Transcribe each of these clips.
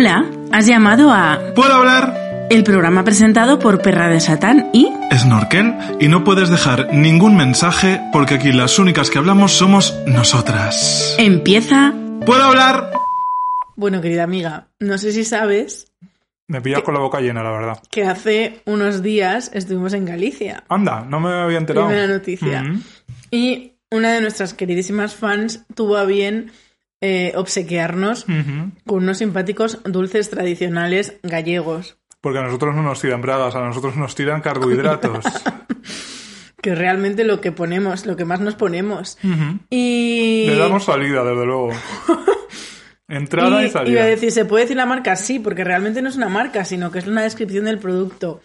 Hola, has llamado a ¿Puedo hablar? el programa presentado por Perra de Satán y Snorkel y no puedes dejar ningún mensaje porque aquí las únicas que hablamos somos nosotras. empieza. ¿Puedo hablar? Bueno, querida amiga, no sé si sabes Me pillas con la boca llena, la verdad. que hace unos días estuvimos en Galicia. Anda, no me había enterado. Primera noticia. Mm. Y una de nuestras queridísimas fans tuvo a bien eh, obsequiarnos con unos simpáticos dulces tradicionales gallegos. Porque a nosotros no nos tiran bragas, a nosotros nos tiran carbohidratos. Que realmente lo que ponemos, lo que más nos ponemos. Y. Le damos salida, desde luego. Entrada y, Y salida. iba a decir, ¿se puede decir la marca? Sí, porque realmente no es una marca, sino que es una descripción del producto.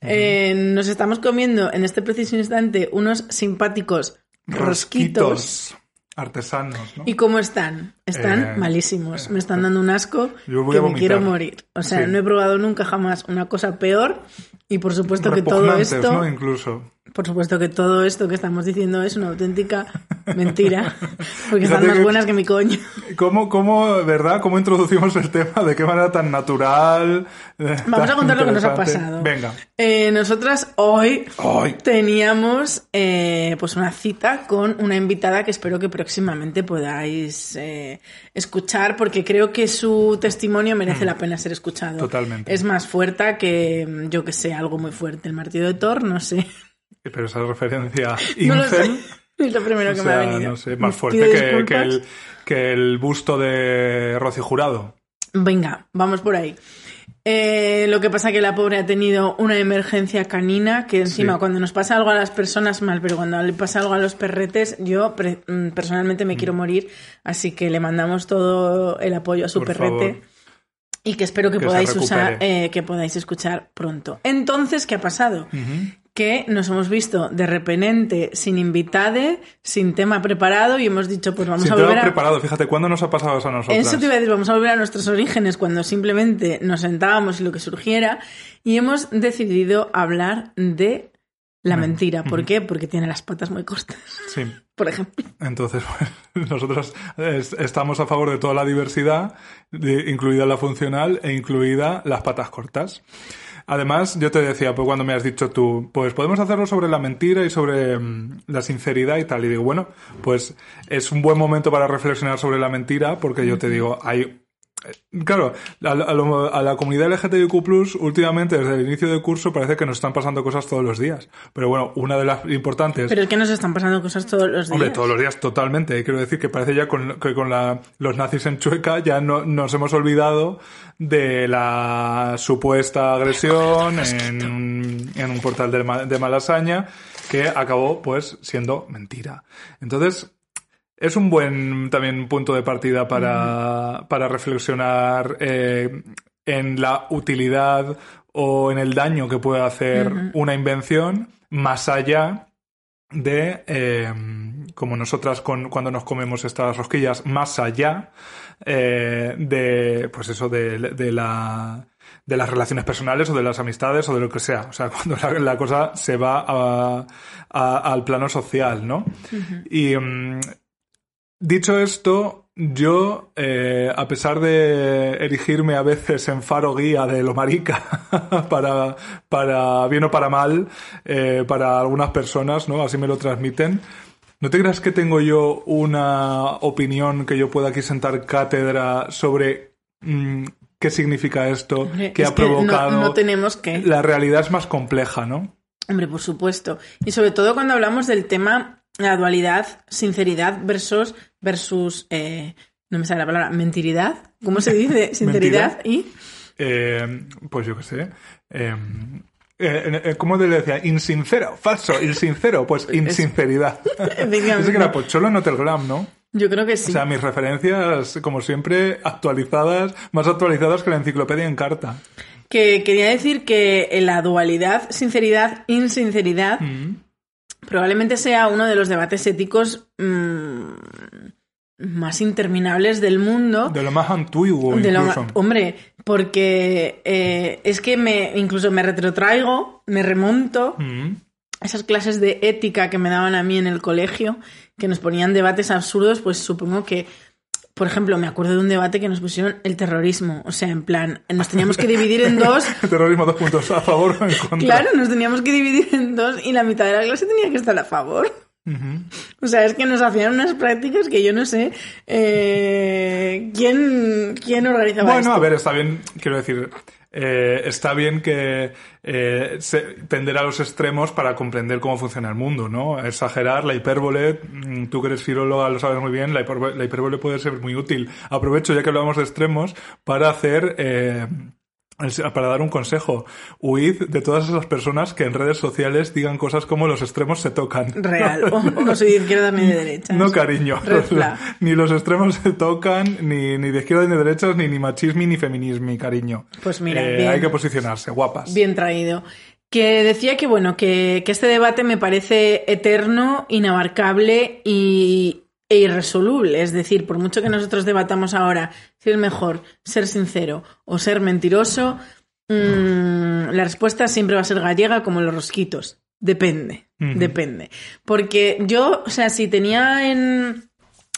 Eh, nos estamos comiendo en este preciso instante unos simpáticos rosquitos. Artesanos, ¿no? ¿Y cómo están? Están Eh, malísimos. Me están dando un asco Yo voy que a me quiero morir. O sea, Sí. no he probado nunca jamás una cosa peor. Y por supuesto que todo esto... ¿no? Incluso. Por supuesto que todo esto que estamos diciendo es una auténtica mentira. Porque están más buenas que mi coño. ¿Cómo, cómo, verdad? ¿Cómo introducimos el tema? ¿De qué manera tan natural? Vamos tan a contar lo que nos ha pasado. Venga. Eh, nosotras hoy Hoy. teníamos eh, pues una cita con una invitada que espero que próximamente podáis eh, escuchar porque creo que su testimonio merece la pena ser escuchado. Mm. Totalmente. Es más fuerte que, yo que sé, algo muy fuerte. El martillo de Thor, no sé. Pero esa referencia No lo sé. Es lo primero o que me ha venido. no sé, más fuerte que, el, que el busto de Rocío Jurado. Venga, vamos por ahí. Eh, lo que pasa que la pobre ha tenido una emergencia canina que encima Sí. cuando nos pasa algo a las personas mal, pero cuando le pasa algo a los perretes, yo pre- mm, personalmente me quiero morir, así que le mandamos todo el apoyo a su Por perrete favor. y que espero que, podáis usar, eh, que podáis escuchar pronto. Entonces, ¿qué ha pasado? Que nos hemos visto de repente sin invitade, sin tema preparado y hemos dicho, pues vamos Sin a tema volver a... preparado, fíjate, ¿cuándo nos ha pasado eso a nosotros? Eso te iba a decir, vamos a volver a nuestros orígenes cuando simplemente nos sentábamos y lo que surgiera y hemos decidido hablar de la mentira. ¿Por qué? Porque tiene las patas muy cortas, Sí. por ejemplo. Entonces, pues, nosotros es- estamos a favor de toda la diversidad, de- incluida la funcional e incluida las patas cortas. Además, yo te decía, pues cuando me has dicho tú, pues podemos hacerlo sobre la mentira y sobre mm, la sinceridad y tal. Y digo, bueno, pues es un buen momento para reflexionar sobre la mentira, porque yo te digo, hay Claro, a, a lo- a la comunidad LGTBIQ+, últimamente, desde el inicio del curso, parece que nos están pasando cosas todos los días. Pero bueno, una de las importantes... Pero es que nos están pasando cosas todos los días. Hombre, todos los días totalmente. Quiero decir que parece ya con, que con la, los nazis en Chueca ya no, nos hemos olvidado de la supuesta agresión en, un- en un portal de, Ma- de Malasaña que acabó pues siendo mentira. Entonces, es un buen también punto de partida para, para reflexionar eh, en la utilidad o en el daño que puede hacer una invención más allá de eh, como nosotras con, cuando nos comemos estas rosquillas más allá eh, de pues eso de, de la de las relaciones personales o de las amistades o de lo que sea. O sea cuando la, la cosa se va a- a- al plano social no y mm, dicho esto yo eh, a pesar de erigirme a veces en faro guía de lo marica para para bien o para mal eh, para algunas personas no así me lo transmiten ¿No te creas que tengo yo una opinión que yo pueda aquí sentar cátedra sobre mm, qué significa esto, Hombre, qué es ha que no- provocado? no tenemos que. La realidad es más compleja, ¿no? Hombre, por supuesto. Y sobre todo cuando hablamos del tema, la dualidad, sinceridad versus, versus eh, no me sale la palabra, mentiridad. ¿Cómo se dice? Sinceridad y... Eh, pues yo qué sé. eh, eh, ¿Cómo le decía? Insincero, falso, insincero, pues insinceridad. Ese que era Pocholo en Hotel Glam, ¿no? Yo creo que sí. O sea, mis referencias, como siempre, actualizadas, más actualizadas que la enciclopedia en carta. Que quería decir que la dualidad, sinceridad, insinceridad, Mm. probablemente sea uno de los debates éticos mm, más interminables del mundo. De lo más antiguo, De lo ma- hombre, porque eh, es que me incluso me retrotraigo, me remonto Mm. a esas clases de ética que me daban a mí en el colegio, que nos ponían debates absurdos, pues supongo que, por ejemplo, me acuerdo de un debate que nos pusieron el terrorismo, o sea, en plan, nos teníamos que dividir en dos, Terrorismo, dos puntos a favor o en contra. claro, nos teníamos que dividir en dos y la mitad de la clase tenía que estar a favor. O sea, es que nos hacían unas prácticas que yo no sé eh, quién, quién organizaba Bueno, esto. a ver, está bien, quiero decir, eh, está bien que eh, se, tender a los extremos para comprender cómo funciona el mundo, ¿no? Exagerar, la hipérbole, mm, tú que eres filóloga lo sabes muy bien, la hipérbole, la hipérbole puede ser muy útil. Aprovecho, ya que hablamos de extremos, para hacer... para dar un consejo, huid de todas esas personas que en redes sociales digan cosas como los extremos se tocan. Real. O no soy de izquierda ni de derecha. No, cariño. Ni los extremos se tocan, ni, ni de izquierda ni de derechas, ni, ni machismo ni feminismo, cariño. Pues mira, Eh, bien. hay que posicionarse, guapas. Bien traído. Que decía que, bueno, que, que este debate me parece eterno, inabarcable y, e irresoluble. Es decir, por mucho que nosotros debatamos ahora si es mejor ser sincero o ser mentiroso, mm, la respuesta siempre va a ser gallega como los rosquitos. Depende, depende. Porque yo, o sea, si tenía en,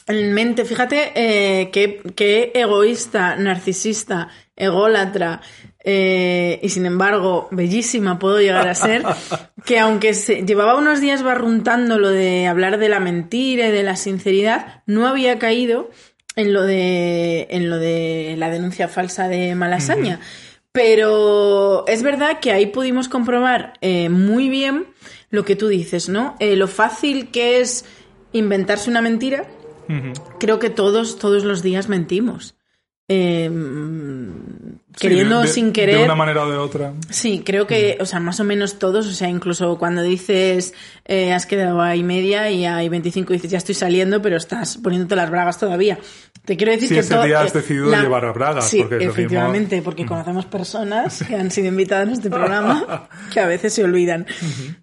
en mente, fíjate eh, qué, qué egoísta, narcisista, ególatra eh, y sin embargo bellísima puedo llegar a ser, que aunque se, llevaba unos días barruntando lo de hablar de la mentira y de la sinceridad, no había caído en lo de, en lo de la denuncia falsa de Malasaña. Pero es verdad que ahí pudimos comprobar eh, muy bien lo que tú dices, ¿no? Eh, lo fácil que es inventarse una mentira. Creo que todos, todos los días mentimos. Eh, Sí, queriendo de- sin De querer. una manera o de otra. Sí, creo que, o sea, más o menos todos, o sea, incluso cuando dices eh, has quedado ahí media y hay 25 y dices ya estoy saliendo, pero estás poniéndote las bragas todavía. Te quiero decir Si que ese día has eh, decidido llevar bragas, Sí, porque mismo- efectivamente, porque conocemos personas que han sido invitadas en este programa que a veces se olvidan.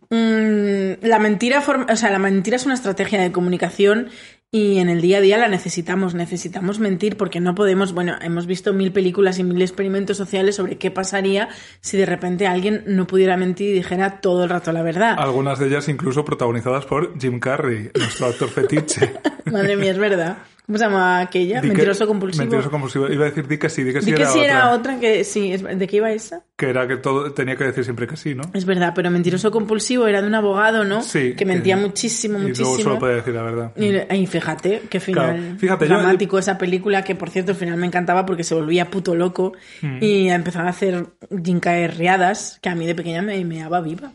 Mm, la mentira, forma- o sea, la mentira es una estrategia de comunicación y en el día a día la necesitamos, necesitamos mentir porque no podemos, bueno, hemos visto mil películas y mil experimentos sociales sobre qué pasaría si de repente alguien no pudiera mentir y dijera todo el rato la verdad. Algunas de ellas incluso protagonizadas por Jim Carrey, nuestro actor fetiche. Madre mía, es verdad. ¿Cómo se llama aquella? Mentiroso compulsivo. Mentiroso compulsivo. Iba a decir di que sí, di que sí, Di que era, sí era otra. otra que sí, ¿de qué iba esa? Que era que todo tenía que decir siempre que sí, ¿no? Es verdad, pero mentiroso compulsivo era de un abogado, ¿no? Sí. Que mentía muchísimo, Y luego muchísimo. solo puede decir la verdad. Y, y fíjate, qué final Claro, fíjate, yo- dramático esa película, que por cierto al final me encantaba porque se volvía puto loco Mm. y empezaba a hacer riadas que a mí de pequeña me meaba viva.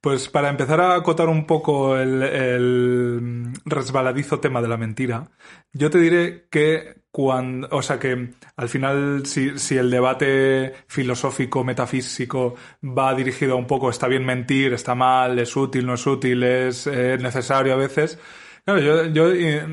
Pues para empezar a acotar un poco el, resbaladizo tema de la mentira, yo te diré que cuando, o sea que al final si, el debate filosófico, metafísico va dirigido a un poco está bien mentir, está mal, es útil, no es útil, es necesario a veces, claro, yo, yo eh,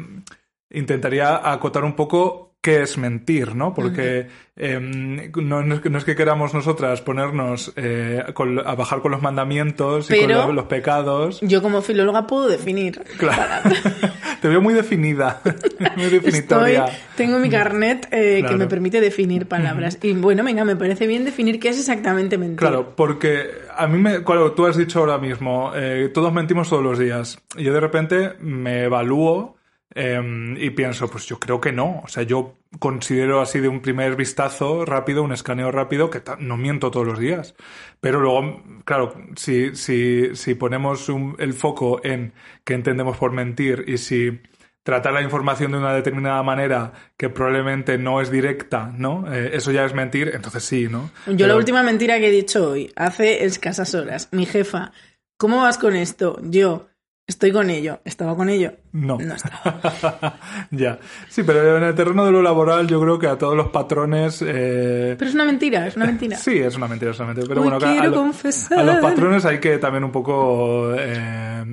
intentaría acotar un poco qué es mentir, ¿no? Porque em, no, no es que, no es que queramos nosotras ponernos eh, con- a bajar con los mandamientos y Pero- con lo- los pecados. Yo como filóloga puedo definir. Claro. Te veo muy definida, muy Estoy, definitoria. tengo mi carnet eh, Claro. que me permite definir palabras. Y bueno, venga, me parece bien definir qué es exactamente mentir. Claro, porque a mí me. Claro, tú has dicho ahora mismo, eh, todos mentimos todos los días. Y yo de repente me evalúo eh, y pienso, pues yo creo que no. O sea, yo considero así de un primer vistazo rápido, un escaneo rápido, que no miento todos los días. Pero luego, claro, si, si, si ponemos un- el foco en qué entendemos por mentir y si tratar la información de una determinada manera que probablemente no es directa, ¿no? Eh, eso ya es mentir, entonces sí, ¿no? Yo Pero- la última mentira que he dicho hoy, hace escasas horas, mi jefa, ¿cómo vas con esto? Yo, estoy con ello. ¿Estaba con ello? No. No estaba. ya. Sí, pero en el terreno de lo laboral yo creo que a todos los patrones... eh, Pero es una mentira, es una mentira. Sí, es una mentira, es una mentira. Pero bueno, a, quiero lo- confesar. a los patrones hay que también un poco... eh,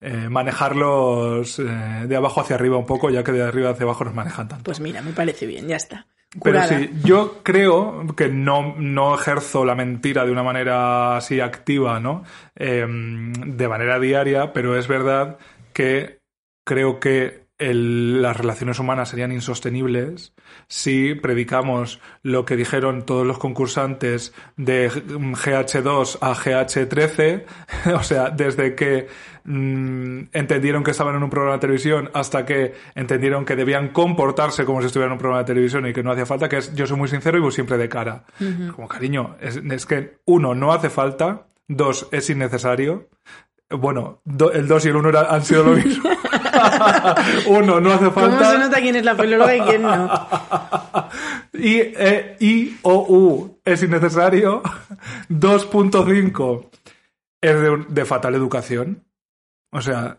eh, manejarlos eh, de abajo hacia arriba un poco, ya que de arriba hacia abajo nos manejan tanto. Pues mira, me parece bien, ya está. Pero sí, yo creo que no, no ejerzo la mentira de una manera así activa, ¿no? Eh, de manera diaria, pero es verdad que creo que el- las relaciones humanas serían insostenibles si predicamos lo que dijeron todos los concursantes de GH2 a GH13, o sea, desde que mm, entendieron que estaban en un programa de televisión hasta que entendieron que debían comportarse como si estuvieran en un programa de televisión y que no hacía falta, que es yo soy muy sincero y voy siempre de cara. Como cariño, es, es que uno, no hace falta, dos, es innecesario. Bueno, do- el 2 y el 1 han sido lo mismo. Uno, no hace ¿Cómo se falta. nota quién es la filóloga y quién no? Y, eh, I o U es innecesario. 2.5 es de, fatal educación. O sea,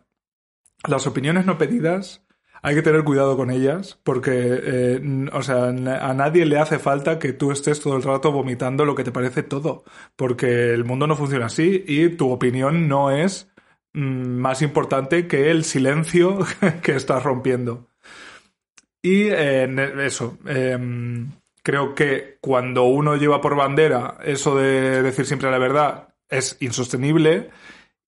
las opiniones no pedidas hay que tener cuidado con ellas porque, eh, o sea, a nadie le hace falta que tú estés todo el rato vomitando lo que te parece todo, porque el mundo no funciona así y tu opinión no es más importante que el silencio que estás rompiendo. Y ne- eso, em, creo que cuando uno lleva por bandera eso de decir siempre la verdad es insostenible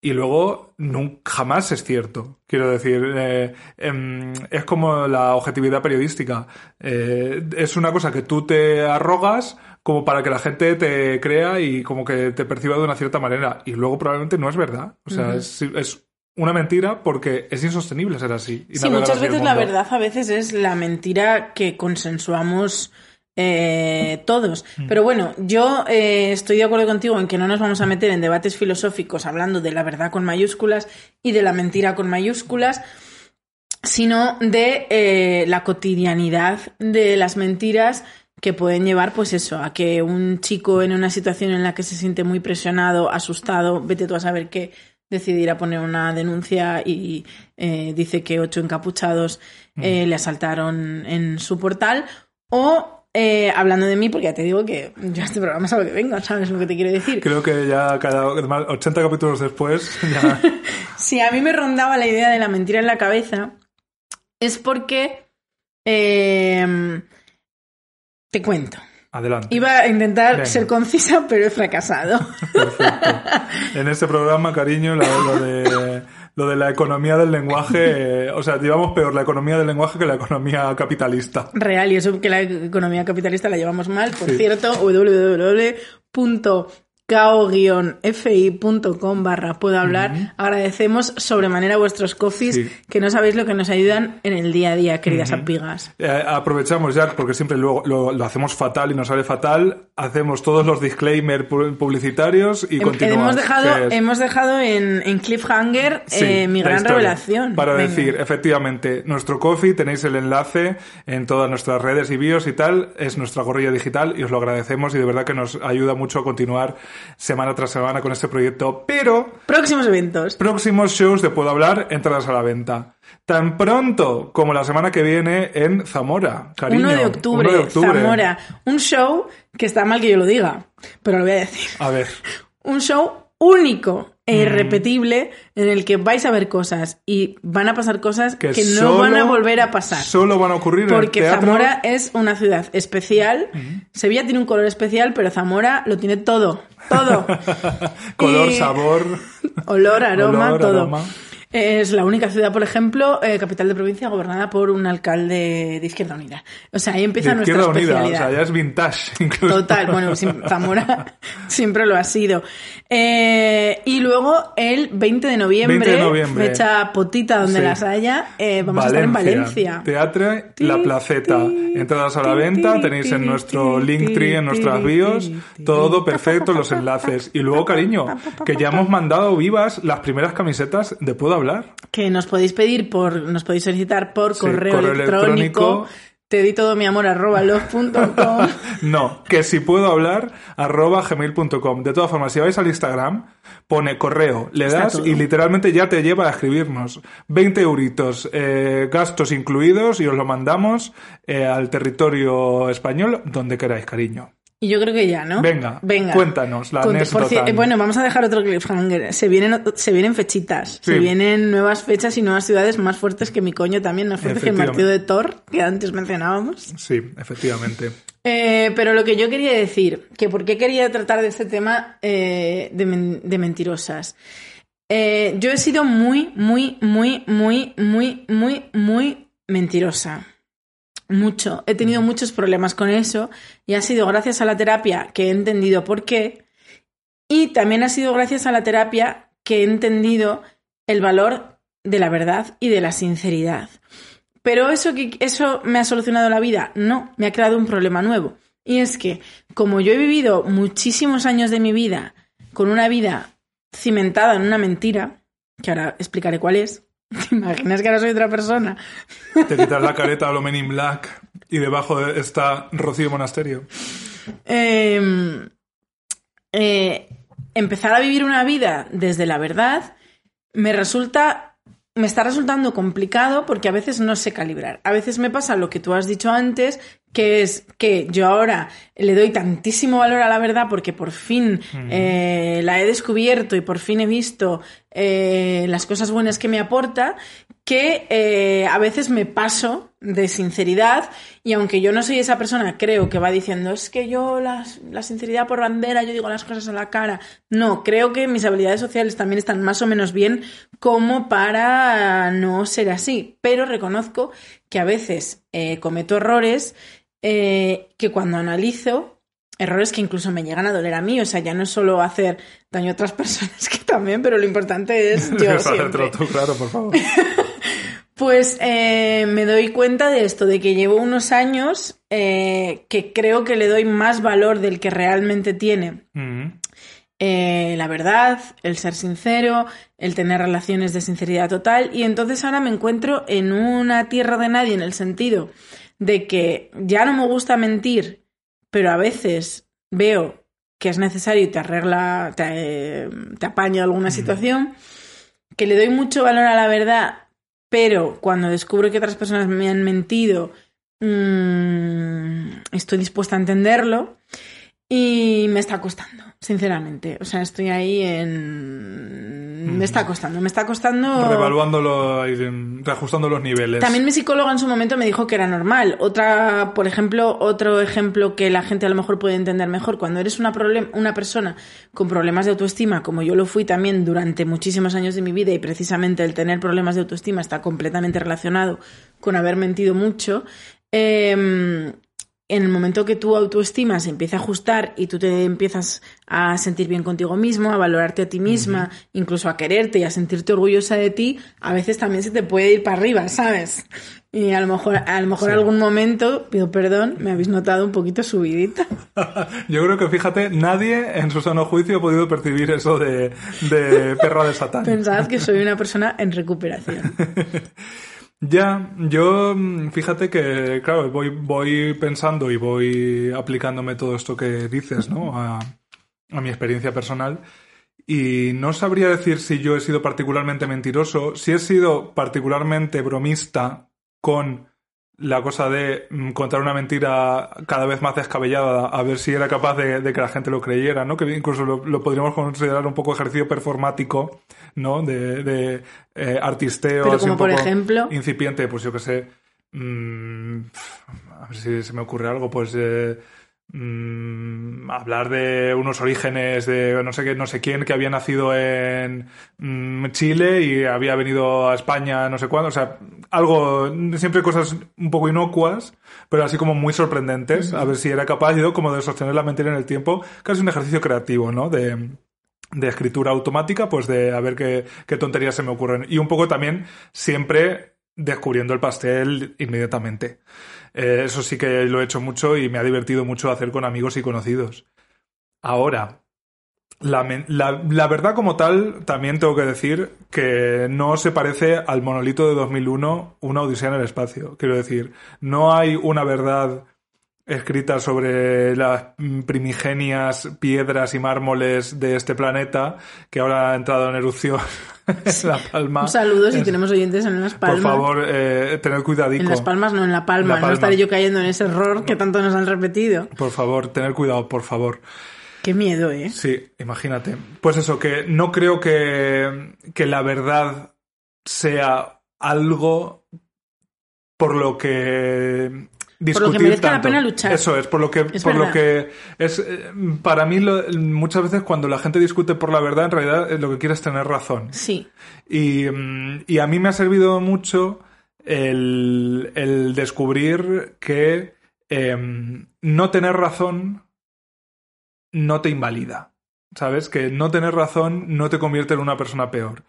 y luego nunca, jamás es cierto. Quiero decir, eh, em, es como la objetividad periodística. Eh, es una cosa que tú te arrogas como para que la gente te crea y como que te perciba de una cierta manera. Y luego probablemente no es verdad. O sea, es, es una mentira porque es insostenible ser así. y Sí, muchas veces la verdad a veces es la mentira que consensuamos eh, todos. Mm. Pero bueno, yo eh, estoy de acuerdo contigo en que no nos vamos a meter en debates filosóficos hablando de la verdad con mayúsculas y de la mentira con mayúsculas, sino de eh, la cotidianidad de las mentiras que pueden llevar, pues eso, a que un chico en una situación en la que se siente muy presionado, asustado, vete tú a saber qué, decidirá poner una denuncia y eh, dice que ocho encapuchados eh, le asaltaron en su portal, o eh, hablando de mí, porque ya te digo que yo a este programa lo que vengo, ¿sabes lo que te quiero decir? Creo que ya cada además, 80 capítulos después ya. Si a mí me rondaba la idea de la mentira en la cabeza, es porque... eh, te cuento. adelante. Iba a intentar Venga. ser concisa, pero he fracasado. Perfecto. En este programa, cariño, lo, lo de lo de la economía del lenguaje, eh, o sea, llevamos peor la economía del lenguaje que la economía capitalista. Real, y eso que la economía capitalista la llevamos mal. Por Sí. cierto, www.cao-fi.com barra puedo hablar. Agradecemos sobremanera vuestros coffees, Sí. que no sabéis lo que nos ayudan en el día a día, queridas amigas. Eh, aprovechamos ya, porque siempre luego lo, lo hacemos fatal y nos sale fatal, hacemos todos los disclaimers pu- publicitarios y continuamos. Hemos dejado, hemos dejado en, en cliffhanger Sí, eh, mi gran historia. revelación. Para Venga. decir, efectivamente, nuestro coffee, tenéis el enlace en todas nuestras redes y bios y tal, es nuestra gorrilla digital y os lo agradecemos y de verdad que nos ayuda mucho a continuar semana tras semana con este proyecto. Pero Próximos eventos. próximos shows de Puedo Hablar, entradas a la venta. Tan pronto como la semana que viene en Zamora, cariño. 1 de octubre, 1 de octubre. Zamora. Un show que está mal que yo lo diga, pero lo voy a decir. A ver, un show único e Mm. irrepetible en el que vais a ver cosas y van a pasar cosas que, que no solo- van a volver a pasar. Solo van a ocurrir Porque en el teatro. Zamora es una ciudad especial. Sevilla tiene un color especial, pero Zamora lo tiene todo. Todo. Color, Y- sabor. Olor, aroma, Olor, todo. aroma. Es la única ciudad, por ejemplo, eh, capital de provincia gobernada por un alcalde de Izquierda Unida. O sea, ahí empieza De nuestra Izquierda Unida, o especialidad. sea, ya es vintage incluso. Total, bueno, Zamora siempre lo ha sido. Eh, y luego el 20 de noviembre, 20 de noviembre. fecha potita donde Sí. las haya, eh, vamos a estar en Valencia. Teatro La Placeta. Entradas a la venta, tenéis en nuestro Linktree, en nuestras bios, todo perfecto, los enlaces. Y luego, cariño, que ya hemos mandado vivas las primeras camisetas de Puedo Hablar. Que nos podéis pedir por, nos podéis solicitar por Sí, correo, correo electrónico. electrónico. Te di todo mi amor arroba love.com. No, que si puedo hablar, arroba gmail.com. De todas formas, si vais al Instagram, pone correo, le Está das todo. y literalmente ya te lleva a escribirnos. 20 euritos, eh, gastos incluidos y os lo mandamos eh, al territorio español donde queráis, cariño. Y yo creo que ya, ¿no? Venga, cuéntanos la Con- anécdota. por ci- eh, Bueno, vamos a dejar otro cliffhanger. Se vienen, se vienen fechitas. Se vienen nuevas fechas y nuevas ciudades más fuertes que mi coño también, más fuertes que el martillo de Thor, que antes mencionábamos. Sí, efectivamente. Eh, pero lo que yo quería decir, que por qué quería tratar de este tema eh, de, men- de mentirosas. Eh, yo he sido muy, muy, muy, muy, muy, muy, muy mentirosa. Mucho. He tenido muchos problemas con eso y ha sido gracias a la terapia que he entendido por qué. Y también ha sido gracias a la terapia que he entendido el valor de la verdad y de la sinceridad. Pero eso, que- eso me ha solucionado la vida. No, me ha creado un problema nuevo. Y es que, como yo he vivido muchísimos años de mi vida con una vida cimentada en una mentira, que ahora explicaré cuál es, ¿te imaginas que ahora soy otra persona? Te quitas la careta a lo Men in Black y debajo está Rocío Monasterio. Eh, eh, empezar a vivir una vida desde la verdad me resulta me está resultando complicado porque a veces no sé calibrar. A veces me pasa lo que tú has dicho antes, que es que yo ahora le doy tantísimo valor a la verdad porque por fin eh, la he descubierto y por fin he visto eh, las cosas buenas que me aporta, que eh, a veces me paso de sinceridad y aunque yo no soy esa persona, creo que va diciendo, es que yo la, la sinceridad por bandera, yo digo las cosas a la cara. No, creo que mis habilidades sociales también están más o menos bien como para no ser así, pero reconozco que a veces eh, cometo errores que cuando analizo, errores que incluso me llegan a doler a mí, o sea, ya no es solo hacer daño a otras personas que también, pero lo importante es yo siempre. tú, claro, por favor. Pues eh, me doy cuenta de esto, de que llevo unos años eh, que creo que le doy más valor del que realmente tiene. Mm. Eh, la verdad, el ser sincero, el tener relaciones de sinceridad total. Y entonces ahora me encuentro en una tierra de nadie en el sentido de que ya no me gusta mentir, pero a veces veo que es necesario y te arregla, te, te apaña alguna situación, que le doy mucho valor a la verdad, pero cuando descubro que otras personas me han mentido, mm, estoy dispuesta a entenderlo y me está costando, sinceramente. O sea, estoy ahí en... Me está costando, me está costando... Revaluándolo y reajustando los niveles. También mi psicóloga en su momento me dijo que era normal. Otra, por ejemplo, otro ejemplo que la gente a lo mejor puede entender mejor. Cuando eres una, problem- una persona con problemas de autoestima, como yo lo fui también durante muchísimos años de mi vida, y precisamente el tener problemas de autoestima está completamente relacionado con haber mentido mucho, eh, en el momento que tu autoestima se empieza a ajustar y tú te empiezas a sentir bien contigo mismo, a valorarte a ti misma, incluso a quererte y a sentirte orgullosa de ti, a veces también se te puede ir para arriba, ¿sabes? Y a lo mejor, a lo mejor Sí. algún momento, pido perdón, me habéis notado un poquito subidita. Yo creo que, fíjate, nadie en su sano juicio ha podido percibir eso de, de perra de Satán. Pensad que soy una persona en recuperación. Ya, yo mm, fíjate que, claro, voy, voy pensando y voy aplicándome todo esto que dices, ¿no? A, a mi experiencia personal. Y no sabría decir si yo he sido particularmente mentiroso, si he sido particularmente bromista con la cosa de mm, contar una mentira cada vez más descabellada a ver si era capaz de, de que la gente lo creyera, ¿no? Que incluso lo, lo podríamos considerar un poco ejercicio performático, ¿no? De, de eh, artisteo. Pero así como un por poco ejemplo. Incipiente, pues yo que sé. mm, a ver si se me ocurre algo, pues. eh, mm, hablar de unos orígenes de no sé qué, no sé quién que había nacido en mm, Chile y había venido a España no sé cuándo, o sea, algo, siempre cosas un poco inocuas, pero así como muy sorprendentes, a ver si era capaz yo como de sostener la mentira en el tiempo, casi un ejercicio creativo, ¿no? De, de escritura automática, pues de a ver qué, qué tonterías se me ocurren. Y un poco también siempre descubriendo el pastel inmediatamente. Eh, eso sí que lo he hecho mucho y me ha divertido mucho hacer con amigos y conocidos. Ahora, la, la verdad como tal, también tengo que decir que no se parece al monolito de 2001, una odisea en el espacio. Quiero decir, no hay una verdad escritas sobre las primigenias piedras y mármoles de este planeta, que ahora ha entrado en erupción en La Palma. Un saludo si Es- tenemos oyentes en Las Palmas. Por favor, eh, tened cuidadico. En Las Palmas, no en La Palma. La Palma. No estaré yo cayendo en ese error que tanto nos han repetido. Por favor, tener cuidado, por favor. Qué miedo, ¿eh? Sí, imagínate. Pues eso, que no creo que, que la verdad sea algo por lo que discutir merezca la tanto. pena luchar. Eso es, por lo que, Es por lo que es eh, para mí lo- muchas veces cuando la gente discute por la verdad, en realidad eh, lo que quiere es tener razón. Sí. Y, mm, y a mí me ha servido mucho el, el descubrir que em, no tener razón no te invalida. ¿Sabes? Que no tener razón no te convierte en una persona peor.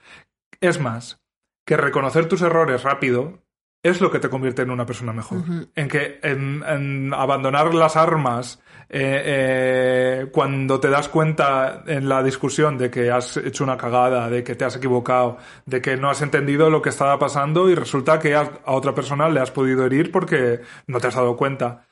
Es más, que reconocer tus errores rápido es lo que te convierte en una persona mejor. En que en, en abandonar las armas eh, eh, cuando te das cuenta en la discusión de que has hecho una cagada, de que te has equivocado, de que no has entendido lo que estaba pasando y resulta que a, a otra persona le has podido herir porque no te has dado cuenta.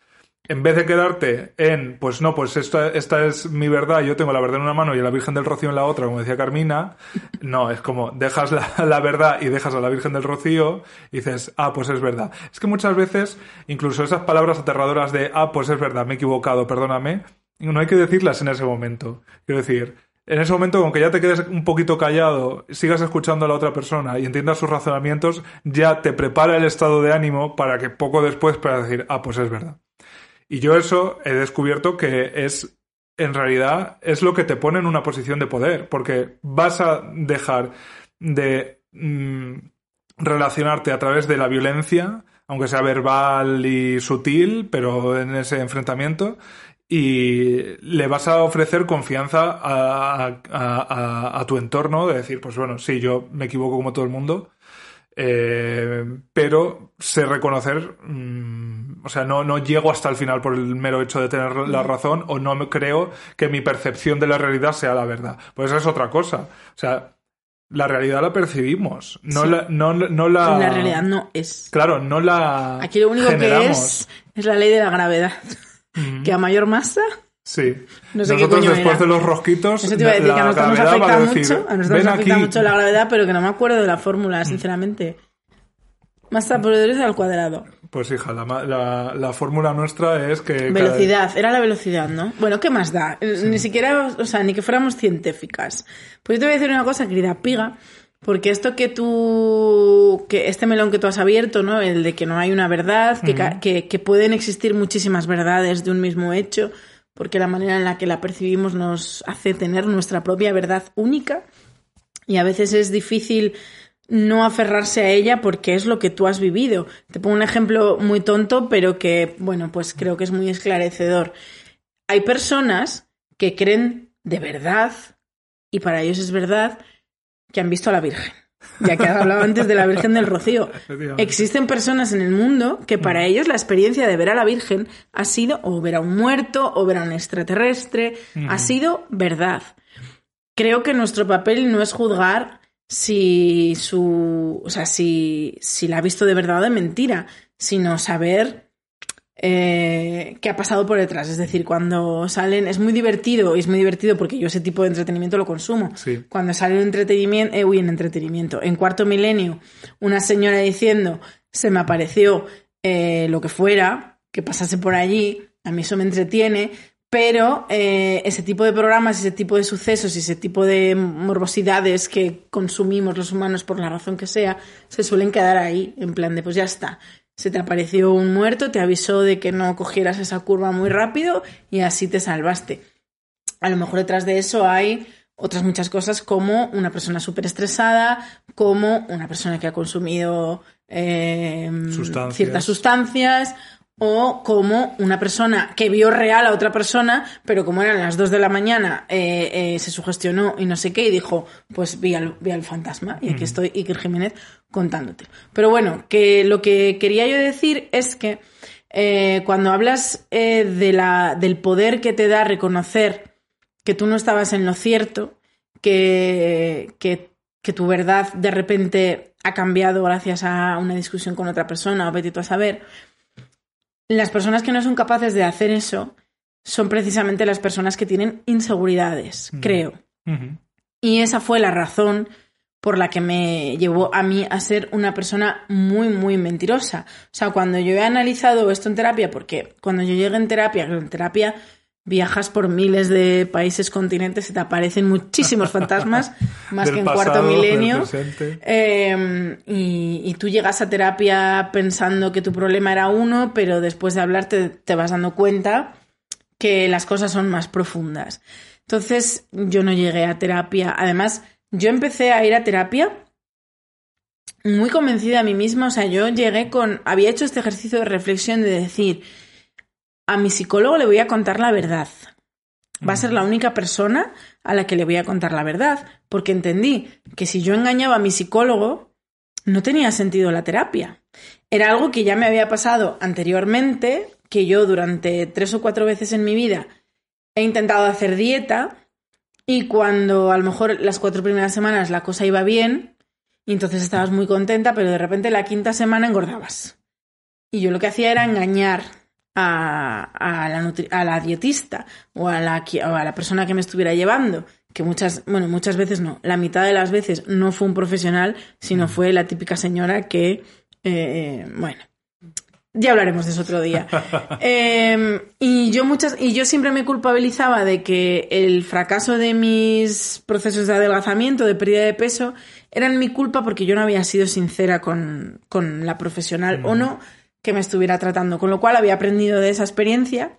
En vez de quedarte en, pues no, pues esta, es mi verdad, yo tengo la verdad en una mano y la Virgen del Rocío en la otra, como decía Carmina, no, es como dejas la, la verdad y dejas a la Virgen del Rocío y dices, ah, pues es verdad. Es que muchas veces, incluso esas palabras aterradoras de, ah, pues es verdad, me he equivocado, perdóname, no hay que decirlas en ese momento. Quiero decir, en ese momento, aunque ya te quedes un poquito callado, sigas escuchando a la otra persona y entiendas sus razonamientos, ya te prepara el estado de ánimo para que poco después puedas decir, ah, pues es verdad. Y yo eso he descubierto que es, en realidad, es lo que te pone en una posición de poder, porque vas a dejar de mm, relacionarte a través de la violencia, aunque sea verbal y sutil, pero en ese enfrentamiento, y le vas a ofrecer confianza a, a- tu entorno, de decir, pues bueno, sí, yo me equivoco como todo el mundo, eh, pero sé reconocer, mm, o sea, no, no llego hasta el final por el mero hecho de tener la razón o no me creo que mi percepción de la realidad sea la verdad. Pues esa es otra cosa. O sea, la realidad la percibimos, no Sí. la, no, no la... La realidad no es. Claro, no la Aquí lo único generamos. que es es la ley de la gravedad. Mm, Que a mayor masa, Sí. No sé qué Nosotros después era. de los rosquitos, eso te iba a decir la que a nosotros nos afecta decir, mucho. A nosotros "Ven nos afecta aquí". Mm. mucho la gravedad, pero que no me acuerdo de la fórmula, sinceramente. Masa por derecha al cuadrado. Pues hija, la, la, la fórmula nuestra es que... cada- Velocidad, era la velocidad, ¿no? Bueno, ¿qué más da? Ni siquiera, o sea, ni que fuéramos científicas. Pues yo te voy a decir una cosa, querida piga, porque esto que tú, que este melón que tú has abierto, ¿no? El de que no hay una verdad, que, que pueden existir muchísimas verdades de un mismo hecho, porque la manera en la que la percibimos nos hace tener nuestra propia verdad única y a veces es difícil no aferrarse a ella porque es lo que tú has vivido. Te pongo un ejemplo muy tonto, pero que, bueno, pues creo que es muy esclarecedor. Hay personas que creen de verdad, y para ellos es verdad, que han visto a la Virgen. Ya que has hablado antes de la Virgen del Rocío. Existen personas en el mundo que para ellos la experiencia de ver a la Virgen ha sido o ver a un muerto o ver a un extraterrestre, ha sido verdad. Creo que nuestro papel no es juzgar si su, o sea, si, si la ha visto de verdad o de mentira, sino saber eh, qué ha pasado por detrás. Es decir, cuando salen, es muy divertido, y es muy divertido porque yo ese tipo de entretenimiento lo consumo. Sí. Cuando sale un entretenimiento, eh, uy, en entretenimiento, en cuarto milenio, una señora diciendo, se me apareció eh, lo que fuera, que pasase por allí, a mí eso me entretiene, pero eh, ese tipo de programas, ese tipo de sucesos y ese tipo de morbosidades que consumimos los humanos por la razón que sea, se suelen quedar ahí, en plan de pues ya está. Se te apareció un muerto, te avisó de que no cogieras esa curva muy rápido y así te salvaste. A lo mejor detrás de eso hay otras muchas cosas como una persona súper estresada, como una persona que ha consumido eh, Sustancias. ciertas sustancias, o como una persona que vio real a otra persona, pero como eran las 2 de la mañana, eh, eh, se sugestionó y no sé qué, y dijo, pues vi al, vi al fantasma, y aquí estoy, Iker Jiménez, contándote. Pero bueno, que lo que quería yo decir es que eh, cuando hablas de la, del poder que te da reconocer que tú no estabas en lo cierto, que, que, que tu verdad de repente ha cambiado gracias a una discusión con otra persona, o vete tú a saber, las personas que no son capaces de hacer eso son precisamente las personas que tienen inseguridades, creo. Y esa fue la razón por la que me llevó a mí a ser una persona muy, muy mentirosa. O sea, cuando yo he analizado esto en terapia, porque cuando yo llegué en terapia, en terapia viajas por miles de países, continentes y te aparecen muchísimos fantasmas, más Del que en pasado, cuarto milenio. Eh, y, y tú llegas a terapia pensando que tu problema era uno, pero después de hablar te, te vas dando cuenta que las cosas son más profundas. Entonces yo no llegué a terapia. Además, yo empecé a ir a terapia muy convencida a mí misma. O sea, yo llegué con... Había hecho este ejercicio de reflexión de decir, a mi psicólogo le voy a contar la verdad. Va a ser la única persona a la que le voy a contar la verdad, porque entendí que si yo engañaba a mi psicólogo, no tenía sentido la terapia. Era algo que ya me había pasado anteriormente, que yo durante tres o cuatro veces en mi vida he intentado hacer dieta y cuando a lo mejor las cuatro primeras semanas la cosa iba bien, y entonces estabas muy contenta, pero de repente la quinta semana engordabas. Y yo lo que hacía era engañar a, a la, nutri- a la dietista o a la, qui- o a la persona que me estuviera llevando, que muchas, bueno, muchas veces no, la mitad de las veces no fue un profesional, sino fue la típica señora que, eh, bueno, ya hablaremos de eso otro día. Eh, y yo muchas, y yo siempre me culpabilizaba de que el fracaso de mis procesos de adelgazamiento, de pérdida de peso, eran mi culpa porque yo no había sido sincera con, con la profesional o no que me estuviera tratando. Con lo cual había aprendido de esa experiencia.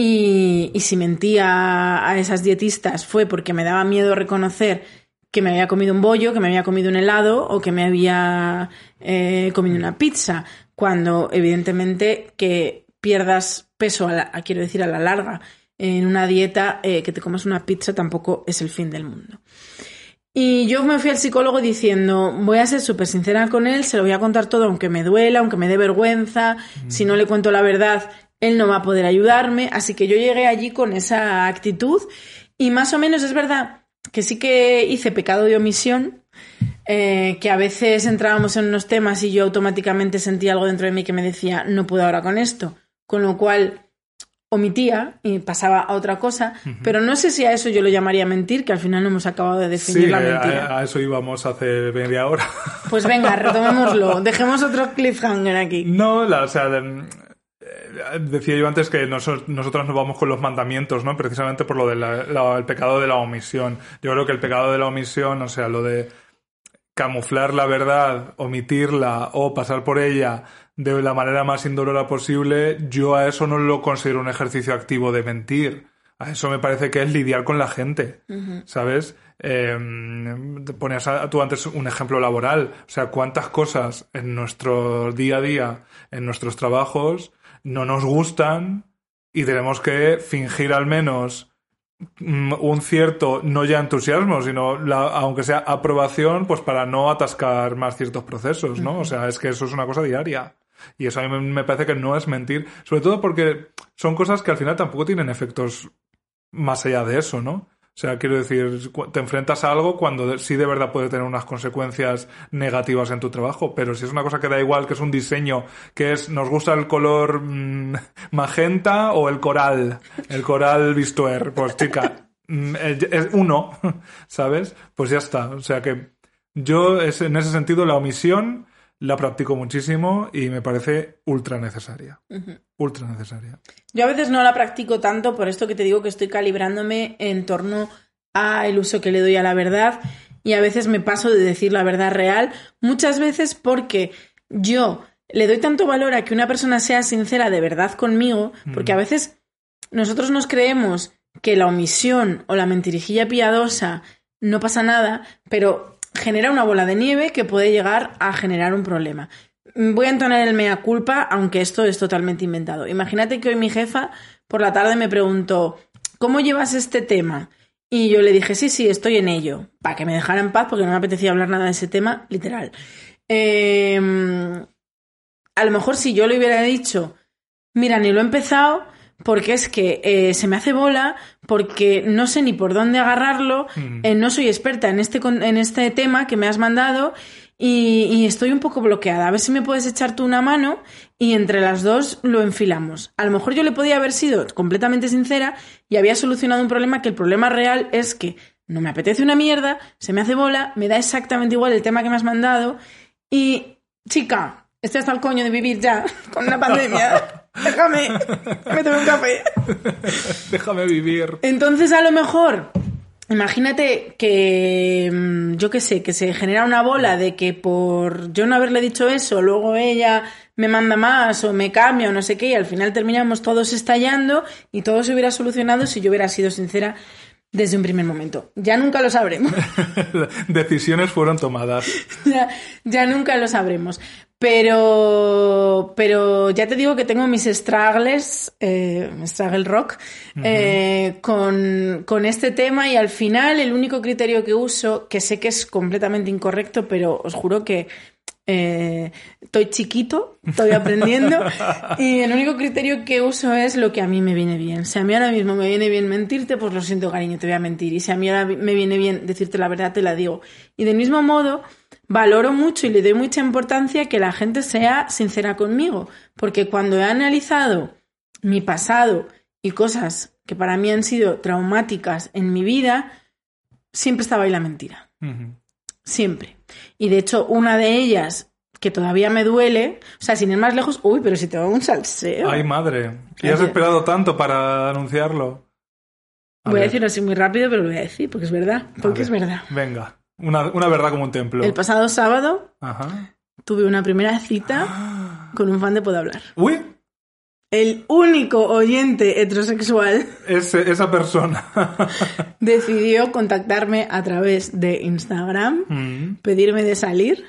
Y, si mentía a esas dietistas fue porque me daba miedo reconocer que me había comido un bollo, que me había comido un helado o que me había eh, comido una pizza, cuando evidentemente que pierdas peso, a la- quiero decir, a la larga, en una dieta, eh, que te comas una pizza tampoco es el fin del mundo. Y yo me fui al psicólogo diciendo, voy a ser súper sincera con él, se lo voy a contar todo, aunque me duela, aunque me dé vergüenza, si no le cuento la verdad, él no va a poder ayudarme. Así que yo llegué allí con esa actitud y más o menos es verdad que sí que hice pecado de omisión, eh, que a veces entrábamos en unos temas y yo automáticamente sentía algo dentro de mí que me decía, no puedo ahora con esto, con lo cual omitía y pasaba a otra cosa, pero no sé si a eso yo lo llamaría mentir, que al final no hemos acabado de definir Sí, la mentira. a, a eso íbamos hace media hora. Pues venga, retomémoslo, dejemos otro cliffhanger aquí. No, la, o sea, eh, decía yo antes que noso- nosotros nos vamos con los mandamientos, ¿no? Precisamente por lo del pecado de la omisión. Yo creo que el pecado de la omisión, o sea, lo de camuflar la verdad, omitirla o pasar por ella de la manera más indolora posible, yo a eso no lo considero un ejercicio activo de mentir. A eso me parece que es lidiar con la gente, ¿sabes? Eh, ponías a- tú antes un ejemplo laboral. O sea, cuántas cosas en nuestro día a día, en nuestros trabajos, no nos gustan y tenemos que fingir al menos mm, un cierto, no ya entusiasmo, sino la- aunque sea aprobación, pues para no atascar más ciertos procesos, ¿no? O sea, es que eso es una cosa diaria. Y eso a mí me- parece que no es mentir, sobre todo porque son cosas que al final tampoco tienen efectos más allá de eso, ¿no? O sea, quiero decir, te enfrentas a algo cuando sí de verdad puede tener unas consecuencias negativas en tu trabajo, pero si es una cosa que da igual, que es un diseño, que es, nos gusta el color mm, magenta o el coral, el coral bistuer, pues chica, mm, es uno, ¿sabes? Pues ya está. O sea que yo en ese sentido la omisión la practico muchísimo y me parece ultra necesaria. Ultra necesaria. Yo a veces no la practico tanto, por esto que te digo que estoy calibrándome en torno al uso que le doy a la verdad y a veces me paso de decir la verdad real, muchas veces porque yo le doy tanto valor a que una persona sea sincera de verdad conmigo, porque a veces nosotros nos creemos que la omisión o la mentirijilla piadosa no pasa nada, pero genera una bola de nieve que puede llegar a generar un problema. Voy a entonar el mea culpa, aunque esto es totalmente inventado. Imagínate que hoy mi jefa por la tarde me preguntó, ¿cómo llevas este tema? Y yo le dije, sí, sí, estoy en ello, para que me dejara en paz porque no me apetecía hablar nada de ese tema, literal. Eh, a lo mejor si yo le hubiera dicho, mira, ni lo he empezado porque es que eh, se me hace bola, porque no sé ni por dónde agarrarlo, Mm. eh, no soy experta en este, en este tema que me has mandado y, y estoy un poco bloqueada. A ver si me puedes echar tú una mano y entre las dos lo enfilamos. A lo mejor yo le podía haber sido completamente sincera y había solucionado un problema que el problema real es que no me apetece una mierda, se me hace bola, me da exactamente igual el tema que me has mandado y, chica, estoy hasta el coño de vivir ya con una pandemia. Déjame, me tomo un café. Déjame vivir. Entonces, a lo mejor, imagínate que, mm, yo qué sé, que se genera una bola de que por yo no haberle dicho eso, luego ella me manda más o me cambia o no sé qué, y al final terminamos todos estallando y todo se hubiera solucionado si yo hubiera sido sincera desde un primer momento. Ya nunca lo sabremos. Decisiones fueron tomadas. ya, ya nunca lo sabremos. Pero, pero ya te digo que tengo mis struggles, eh, struggle rock, eh, con, con este tema y al final el único criterio que uso, que sé que es completamente incorrecto, pero os juro que eh, estoy chiquito, estoy aprendiendo y el único criterio que uso es lo que a mí me viene bien. Si a mí ahora mismo me viene bien mentirte, pues lo siento cariño, te voy a mentir. Y si a mí ahora me viene bien decirte la verdad, te la digo. Y del mismo modo, valoro mucho y le doy mucha importancia que la gente sea sincera conmigo, porque cuando he analizado mi pasado y cosas que para mí han sido traumáticas en mi vida, siempre estaba ahí la mentira. Siempre. Y de hecho, una de ellas que todavía me duele, o sea, sin ir más lejos, uy, pero si te va un salseo. Ay, madre. Y has esperado tanto para anunciarlo. A voy a decirlo así muy rápido, pero lo voy a decir porque es verdad. a Porque es ver. verdad. Venga. Una, una verdad como un templo. El pasado sábado Ajá. tuve una primera cita con un fan de Puedo Hablar. Uy, El único oyente heterosexual ese- esa persona. decidió contactarme a través de Instagram, Mm. pedirme de salir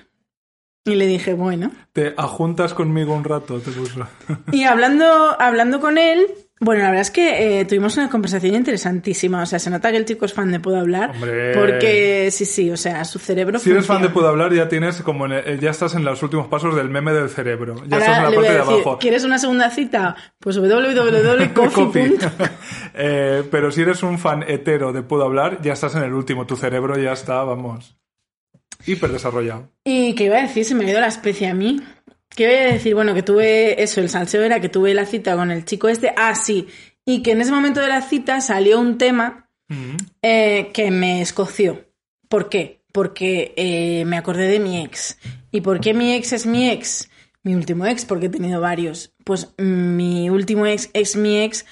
y le dije, bueno. Te ajuntas conmigo un rato, te puso. Y hablando, hablando con él, bueno, la verdad es que eh, tuvimos una conversación interesantísima. O sea, se nota que el chico es fan de Puedo Hablar. Hombre. Porque sí, sí, o sea, su cerebro. Si eres fan de. Puedo Hablar, ya tienes como en el- ya estás en los últimos pasos del meme del cerebro. Ya Ahora estás en la parte de abajo. ¿quieres una segunda cita? Pues www.coffee. Eh, pero si eres un fan hetero de Puedo Hablar, ya estás en el último. Tu cerebro ya está, vamos, hiper desarrollado. ¿Y qué iba a decir? Se me ha ido la especie a mí. ¿Qué iba a decir? Bueno, que tuve eso, el salseo era que tuve la cita con el chico este. Ah, sí. Y que en ese momento de la cita salió un tema Mm. eh, que me escoció. ¿Por qué? Porque eh, me acordé de mi ex. ¿Y por qué mi ex es mi ex? Mi último ex, porque he tenido varios. Pues mm, mi último ex es mi ex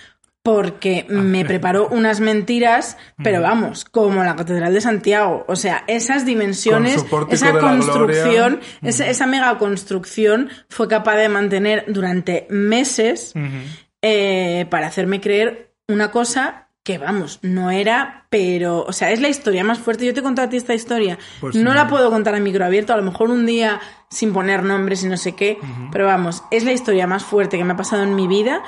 porque me preparó unas mentiras, pero vamos, como la Catedral de Santiago. O sea, esas dimensiones, esa construcción, gloria. esa, esa mega construcción fue capaz de mantener durante meses eh, para hacerme creer una cosa que, vamos, no era, pero, o sea, es la historia más fuerte. Yo te he contado a ti esta historia. Pues no sí. la puedo contar a micro abierto, a lo mejor un día sin poner nombres y no sé qué, pero vamos, es la historia más fuerte que me ha pasado en mi vida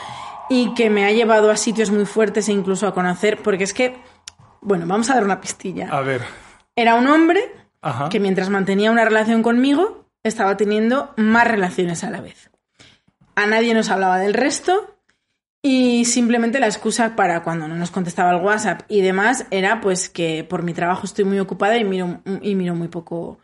y que me ha llevado a sitios muy fuertes e incluso a conocer, porque es que, bueno, vamos a dar una pistilla. A ver. Era un hombre Ajá. que mientras mantenía una relación conmigo, estaba teniendo más relaciones a la vez. A nadie nos hablaba del resto y simplemente la excusa para cuando no nos contestaba el WhatsApp y demás era pues que por mi trabajo estoy muy ocupada y miro, y miro muy poco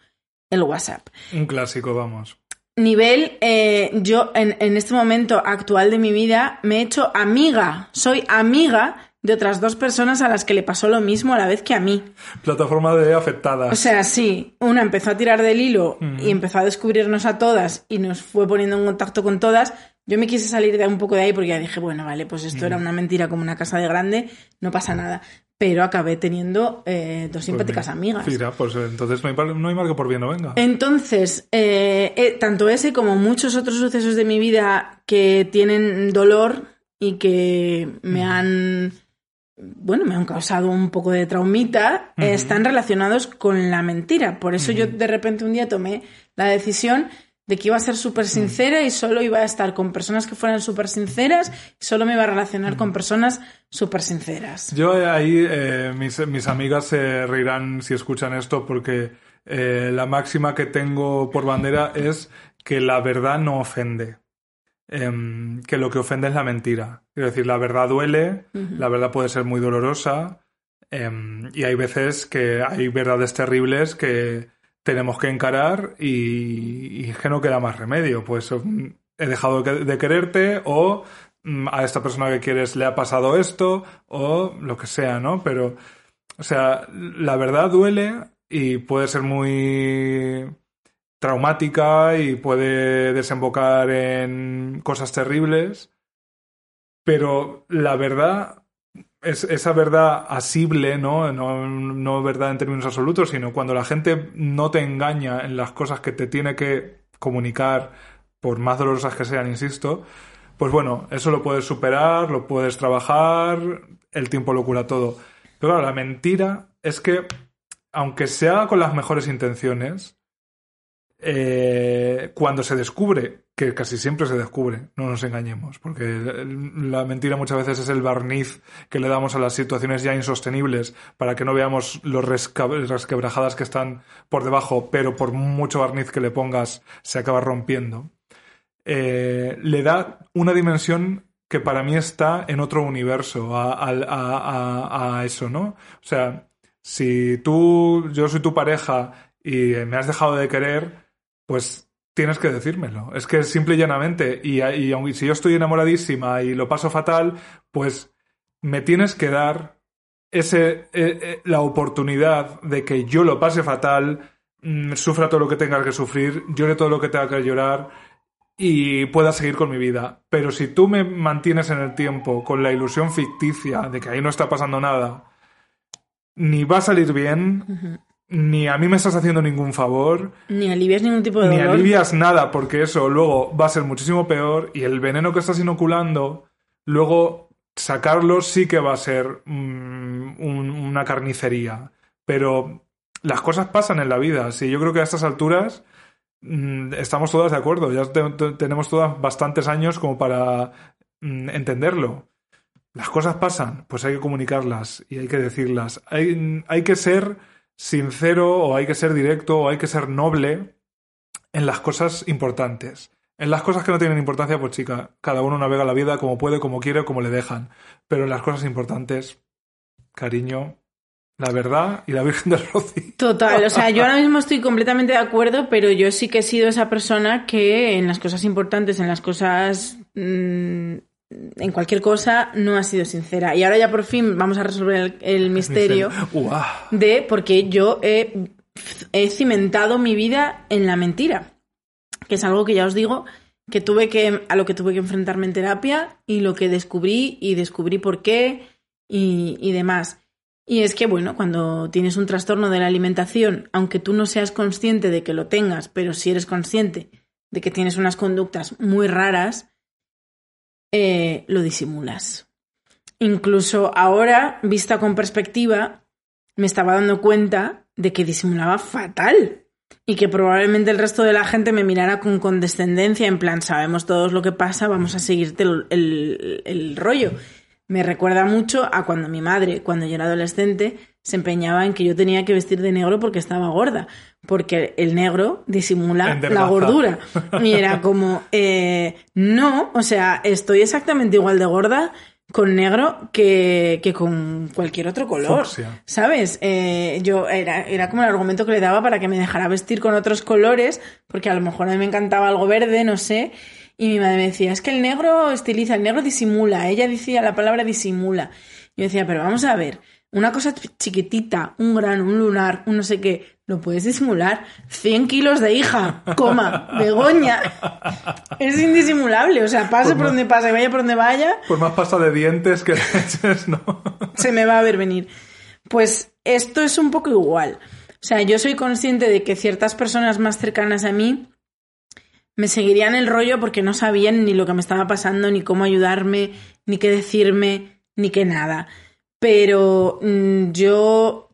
el WhatsApp. Un clásico, vamos. Nivel, eh, yo en, en este momento actual de mi vida me he hecho amiga, soy amiga de otras dos personas a las que le pasó lo mismo a la vez que a mí. Plataforma de afectadas. O sea, sí, una empezó a tirar del hilo y empezó a descubrirnos a todas y nos fue poniendo en contacto con todas. Yo me quise salir de un poco de ahí porque ya dije, bueno, vale, pues esto era una mentira como una casa de grande, no pasa nada. Pero acabé teniendo eh, dos Pues simpáticas mira, amigas. Mira, pues eh, entonces no hay, no hay mal que por bien no venga. Entonces, eh, eh, tanto ese como muchos otros sucesos de mi vida que tienen dolor y que me han, bueno, me han causado un poco de traumita, están relacionados con la mentira. Por eso yo de repente un día tomé la decisión de que iba a ser súper sincera y solo iba a estar con personas que fueran súper sinceras y solo me iba a relacionar con personas súper sinceras. Yo ahí, eh, mis, mis amigas se reirán si escuchan esto porque eh, la máxima que tengo por bandera es que la verdad no ofende. Em, que lo que ofende es la mentira. Quiero decir, la verdad duele, la verdad puede ser muy dolorosa em, y hay veces que hay verdades terribles que tenemos que encarar y, y es que no queda más remedio. Pues he dejado de de quererte o mm, a esta persona que quieres le ha pasado esto o lo que sea, ¿no? Pero, o sea, la verdad duele y puede ser muy traumática y puede desembocar en cosas terribles, pero la verdad es esa verdad asible, ¿no? ¿no? No verdad en términos absolutos, sino cuando la gente no te engaña en las cosas que te tiene que comunicar, por más dolorosas que sean, insisto, pues bueno, eso lo puedes superar, lo puedes trabajar, el tiempo lo cura todo. Pero claro, la mentira es que, aunque sea con las mejores intenciones, eh, cuando se descubre, que casi siempre se descubre, no nos engañemos, porque la mentira muchas veces es el barniz que le damos a las situaciones ya insostenibles para que no veamos los resquebrajadas que están por debajo, pero por mucho barniz que le pongas se acaba rompiendo. Eh, le da una dimensión que para mí está en otro universo a, a, eso, ¿no? O sea, si tú, yo soy tu pareja y me has dejado de querer, pues tienes que decírmelo. Es que simple y llanamente, y, y si yo estoy enamoradísima y lo paso fatal, pues me tienes que dar ese, eh, eh, la oportunidad de que yo lo pase fatal, mmm, sufra todo lo que tenga que sufrir, llore todo lo que tenga que llorar y pueda seguir con mi vida. Pero si tú me mantienes en el tiempo con la ilusión ficticia de que ahí no está pasando nada, ni va a salir bien. Ni a mí me estás haciendo ningún favor. Ni alivias ningún tipo de dolor. Ni alivias nada, porque eso luego va a ser muchísimo peor y el veneno que estás inoculando, luego sacarlo sí que va a ser mmm, un, una carnicería. Pero las cosas pasan en la vida. Sí, yo creo que a estas alturas Mm, estamos todas de acuerdo, ya te, te, tenemos todas bastantes años como para mm, entenderlo. Las cosas pasan, pues hay que comunicarlas y hay que decirlas. Hay, hay que ser sincero o hay que ser directo o hay que ser noble en las cosas importantes. En las cosas que no tienen importancia, pues chica, cada uno navega la vida como puede, como quiere, como le dejan. Pero en las cosas importantes, cariño, la verdad y la Virgen del Rocío. Total, o sea, yo ahora mismo estoy completamente de acuerdo, pero yo sí que he sido esa persona que en las cosas importantes, en las cosas. Mmm, en cualquier cosa, no ha sido sincera. Y ahora ya por fin vamos a resolver el, el misterio de por qué yo he, he cimentado mi vida en la mentira. Que es algo que ya os digo que tuve que. a lo que tuve que enfrentarme en terapia y lo que descubrí y descubrí por qué y, y demás. Y es que, bueno, cuando tienes un trastorno de la alimentación, aunque tú no seas consciente de que lo tengas, pero si eres consciente de que tienes unas conductas muy raras, eh, lo disimulas. Incluso ahora, vista con perspectiva, me estaba dando cuenta de que disimulaba fatal y que probablemente el resto de la gente me mirara con condescendencia, en plan, sabemos todos lo que pasa, vamos a seguirte el, rollo. Me recuerda mucho a cuando mi madre, cuando yo era adolescente, se empeñaba en que yo tenía que vestir de negro porque estaba gorda, porque el negro disimula la gordura. Y era como, eh, no, o sea, estoy exactamente igual de gorda con negro que, que con cualquier otro color. ¿sabes? Eh, yo era, era como el argumento que le daba para que me dejara vestir con otros colores, porque a lo mejor a mí me encantaba algo verde, no sé, y mi madre me decía, es que el negro estiliza, el negro disimula. Ella decía la palabra disimula. Yo decía, pero vamos a ver, una cosa chiquitita, un grano, un lunar, un no sé qué, lo puedes disimular. 100 kilos de hija, coma, Begoña. Es indisimulable, o sea, pase por, por donde pase, vaya por donde vaya. Por más pasta de dientes que eches, ¿no? Se me va a ver venir. Pues esto es un poco igual. O sea, yo soy consciente de que ciertas personas más cercanas a mí me seguirían el rollo porque no sabían ni lo que me estaba pasando, ni cómo ayudarme, ni qué decirme, ni qué nada. Pero mmm, yo,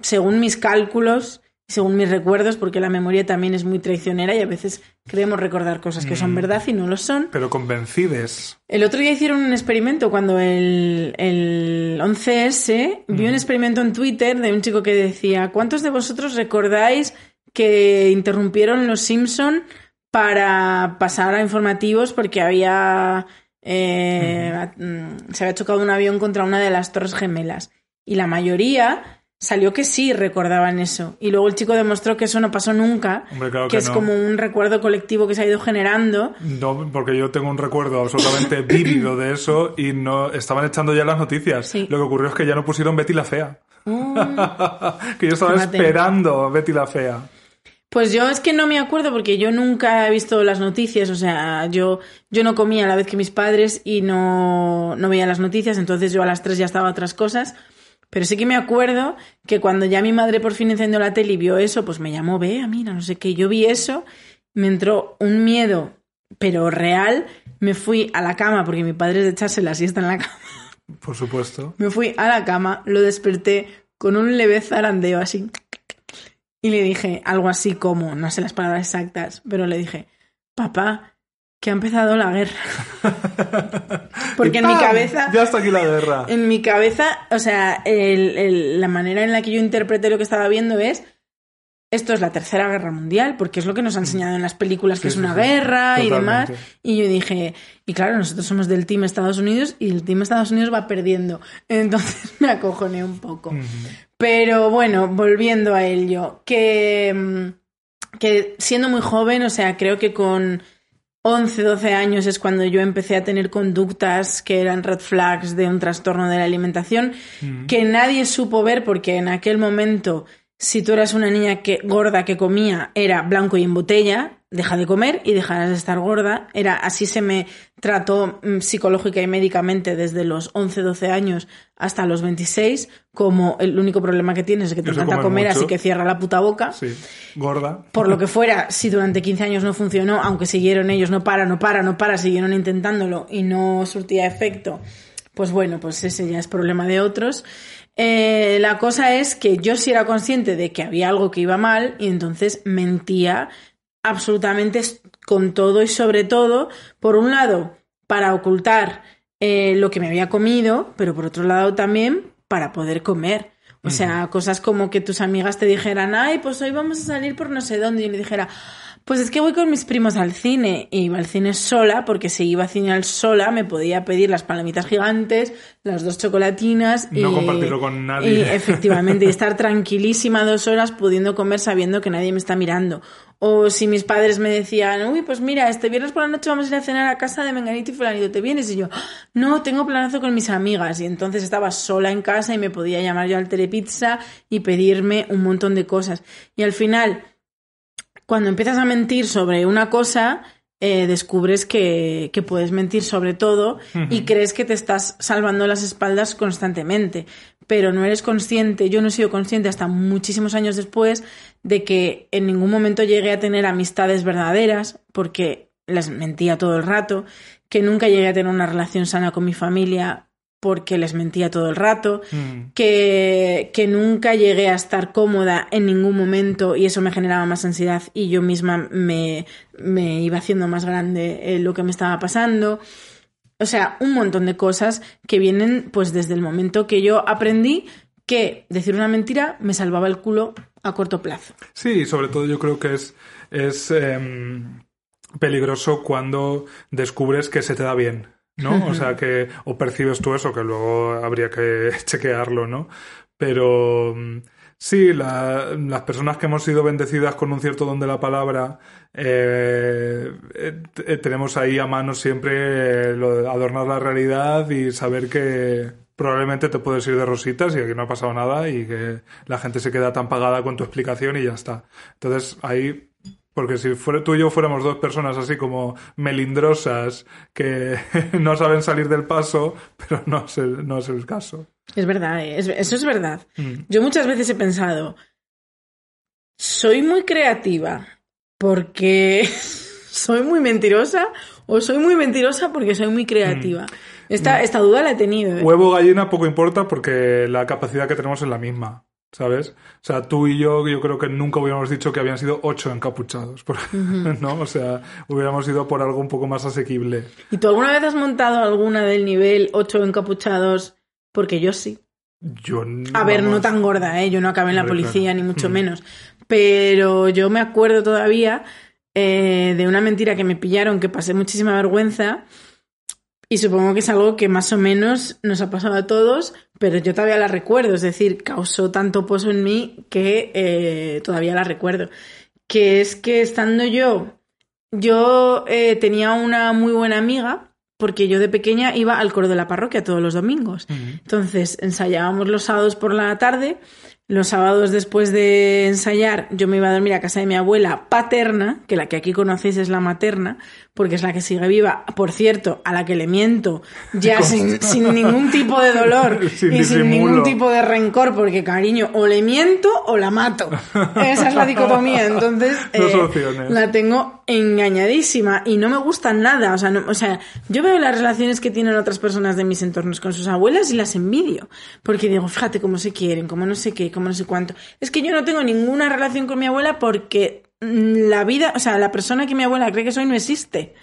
según mis cálculos, según mis recuerdos, porque la memoria también es muy traicionera y a veces creemos recordar cosas que son verdad y no lo son. Pero convencides. El otro día hicieron un experimento cuando el, el 11S mm. vi un experimento en Twitter de un chico que decía, ¿cuántos de vosotros recordáis que interrumpieron los Simpson para pasar a informativos porque había eh, uh -huh. se había chocado un avión contra una de las torres gemelas y la mayoría salió que sí recordaban eso. Y luego el chico demostró que eso no pasó nunca, Hombre, claro que, que es no. como un recuerdo colectivo que se ha ido generando. No, porque yo tengo un recuerdo absolutamente vívido de eso y no estaban echando ya las noticias. Sí. Lo que ocurrió es que ya no pusieron Betty la fea. que yo estaba esperando Betty la fea. Pues yo es que no me acuerdo porque yo nunca he visto las noticias, o sea, yo, yo no comía a la vez que mis padres y no, no veía las noticias, entonces yo a las tres ya estaba a otras cosas. Pero sí que me acuerdo que cuando ya mi madre por fin encendió la tele y vio eso, pues me llamó, vea, mira, no sé qué, yo vi eso, me entró un miedo, pero real, me fui a la cama, porque mi padre es de echarse la siesta en la cama, Por supuesto. me fui a la cama, lo desperté con un leve zarandeo así. Y le dije algo así como, no sé las palabras exactas, pero le dije, papá, que ha empezado la guerra. Porque en mi cabeza, Ya está aquí la guerra. en mi cabeza, o sea, el- el- la manera en la que yo interpreté lo que estaba viendo es, esto es la tercera guerra mundial, porque es lo que nos han enseñado en las películas, que es sí, una sí. guerra y demás. Y yo dije, y claro, nosotros somos del Team Estados Unidos y el Team Estados Unidos va perdiendo. Entonces me acojoné un poco. Pero bueno, volviendo a ello, que, mm, que siendo muy joven, o sea, creo que con 11, 12 años es cuando yo empecé a tener conductas que eran red flags de un trastorno de la alimentación que nadie supo ver porque en aquel momento, si tú eras una niña que, gorda que comía, era blanco y en botella, deja de comer y dejarás de estar gorda. Era así se me trató mm, psicológica y médicamente desde los 11, 12 años hasta los 26, como el único problema que tienes es que te Eso encanta comer comer, mucho. así que cierra la puta boca. Sí. Gorda. Por lo que fuera, si durante 15 años no funcionó, aunque siguieron ellos, no para, no para, no para, siguieron intentándolo y no surtía efecto, pues bueno, pues ese ya es problema de otros. Eh, la cosa es que yo sí era consciente de que había algo que iba mal y entonces mentía absolutamente con todo y sobre todo, por un lado, para ocultar eh, lo que me había comido, pero por otro lado también para poder comer. O sea, cosas como que tus amigas te dijeran, ay, pues hoy vamos a salir por no sé dónde, y yo le dijera, pues es que voy con mis primos al cine, y iba al cine sola, porque si iba al cine al sola me podía pedir las palomitas gigantes, las dos chocolatinas, No y, compartirlo con nadie. y efectivamente, y estar tranquilísima dos horas pudiendo comer sabiendo que nadie me está mirando. O si mis padres me decían, uy, pues mira, este viernes por la noche vamos a ir a cenar a casa de Menganito y Fulanito, ¿te vienes? Y yo, no, tengo planazo con mis amigas. Y entonces estaba sola en casa y me podía llamar yo al Telepizza y pedirme un montón de cosas. Y al final, cuando empiezas a mentir sobre una cosa, eh, descubres que, que puedes mentir sobre todo y crees que te estás salvando las espaldas constantemente. Pero no eres consciente, yo no he sido consciente hasta muchísimos años después de que en ningún momento llegué a tener amistades verdaderas, porque les mentía todo el rato, que nunca llegué a tener una relación sana con mi familia porque les mentía todo el rato, Mm. que, que nunca llegué a estar cómoda en ningún momento y eso me generaba más ansiedad y yo misma me, me iba haciendo más grande eh, lo que me estaba pasando. O sea, un montón de cosas que vienen pues desde el momento que yo aprendí que decir una mentira me salvaba el culo a corto plazo. Sí, sobre todo yo creo que es, es em, peligroso cuando descubres que se te da bien, ¿no? O sea, que o percibes tú eso, que luego habría que chequearlo, ¿no? Pero mm, sí, la- las personas que hemos sido bendecidas con un cierto don de la palabra, eh, eh, tenemos ahí a mano siempre eh, lo de adornar la realidad y saber que probablemente te puedes ir de rositas y que no ha pasado nada y que la gente se queda tan pagada con tu explicación y ya está. Entonces ahí porque si fuera, tú y yo fuéramos dos personas así como melindrosas que no saben salir del paso, pero no es el, no es el caso. Es verdad, eh, es- eso es verdad. Mm. Yo muchas veces he pensado, soy muy creativa porque soy muy mentirosa o soy muy mentirosa porque soy muy creativa. Esta, esta duda la he tenido. ¿eh? Huevo gallina poco importa porque la capacidad que tenemos es la misma, ¿sabes? O sea, tú y yo, yo creo que nunca hubiéramos dicho que habían sido ocho encapuchados, por- ¿no? O sea, hubiéramos ido por algo un poco más asequible. ¿Y tú alguna vez has montado alguna del nivel 8 encapuchados? Porque yo sí. Yo, A ver, no tan gorda, ¿eh? Yo no acabé en la Hombre, policía, claro. ni mucho Mm. menos. Pero yo me acuerdo todavía eh, de una mentira que me pillaron, que pasé muchísima vergüenza. Y supongo que es algo que más o menos nos ha pasado a todos pero yo todavía la recuerdo, es decir, causó tanto pozo en mí que eh, todavía la recuerdo. Que es que estando yo, yo eh, tenía una muy buena amiga, porque yo de pequeña iba al coro de la parroquia todos los domingos. Entonces ensayábamos los sábados por la tarde los sábados después de ensayar, yo me iba a dormir a casa de mi abuela paterna, que la que aquí conocéis es la materna, porque es la que sigue viva, por cierto, a la que le miento, ya sin, sin, ningún tipo de dolor y sin ningún tipo de rencor, porque cariño, o le miento o la mato. Esa es la dicotomía. Entonces, eh, la tengo engañadísima y no me gusta nada. O sea, o sea, yo veo las relaciones que tienen otras personas de mis entornos con sus abuelas y las envidio, porque digo, fíjate cómo se quieren, cómo no sé qué como no sé cuánto. Es que yo no tengo ninguna relación con mi abuela porque la vida, o sea, la persona que mi abuela cree que soy no existe.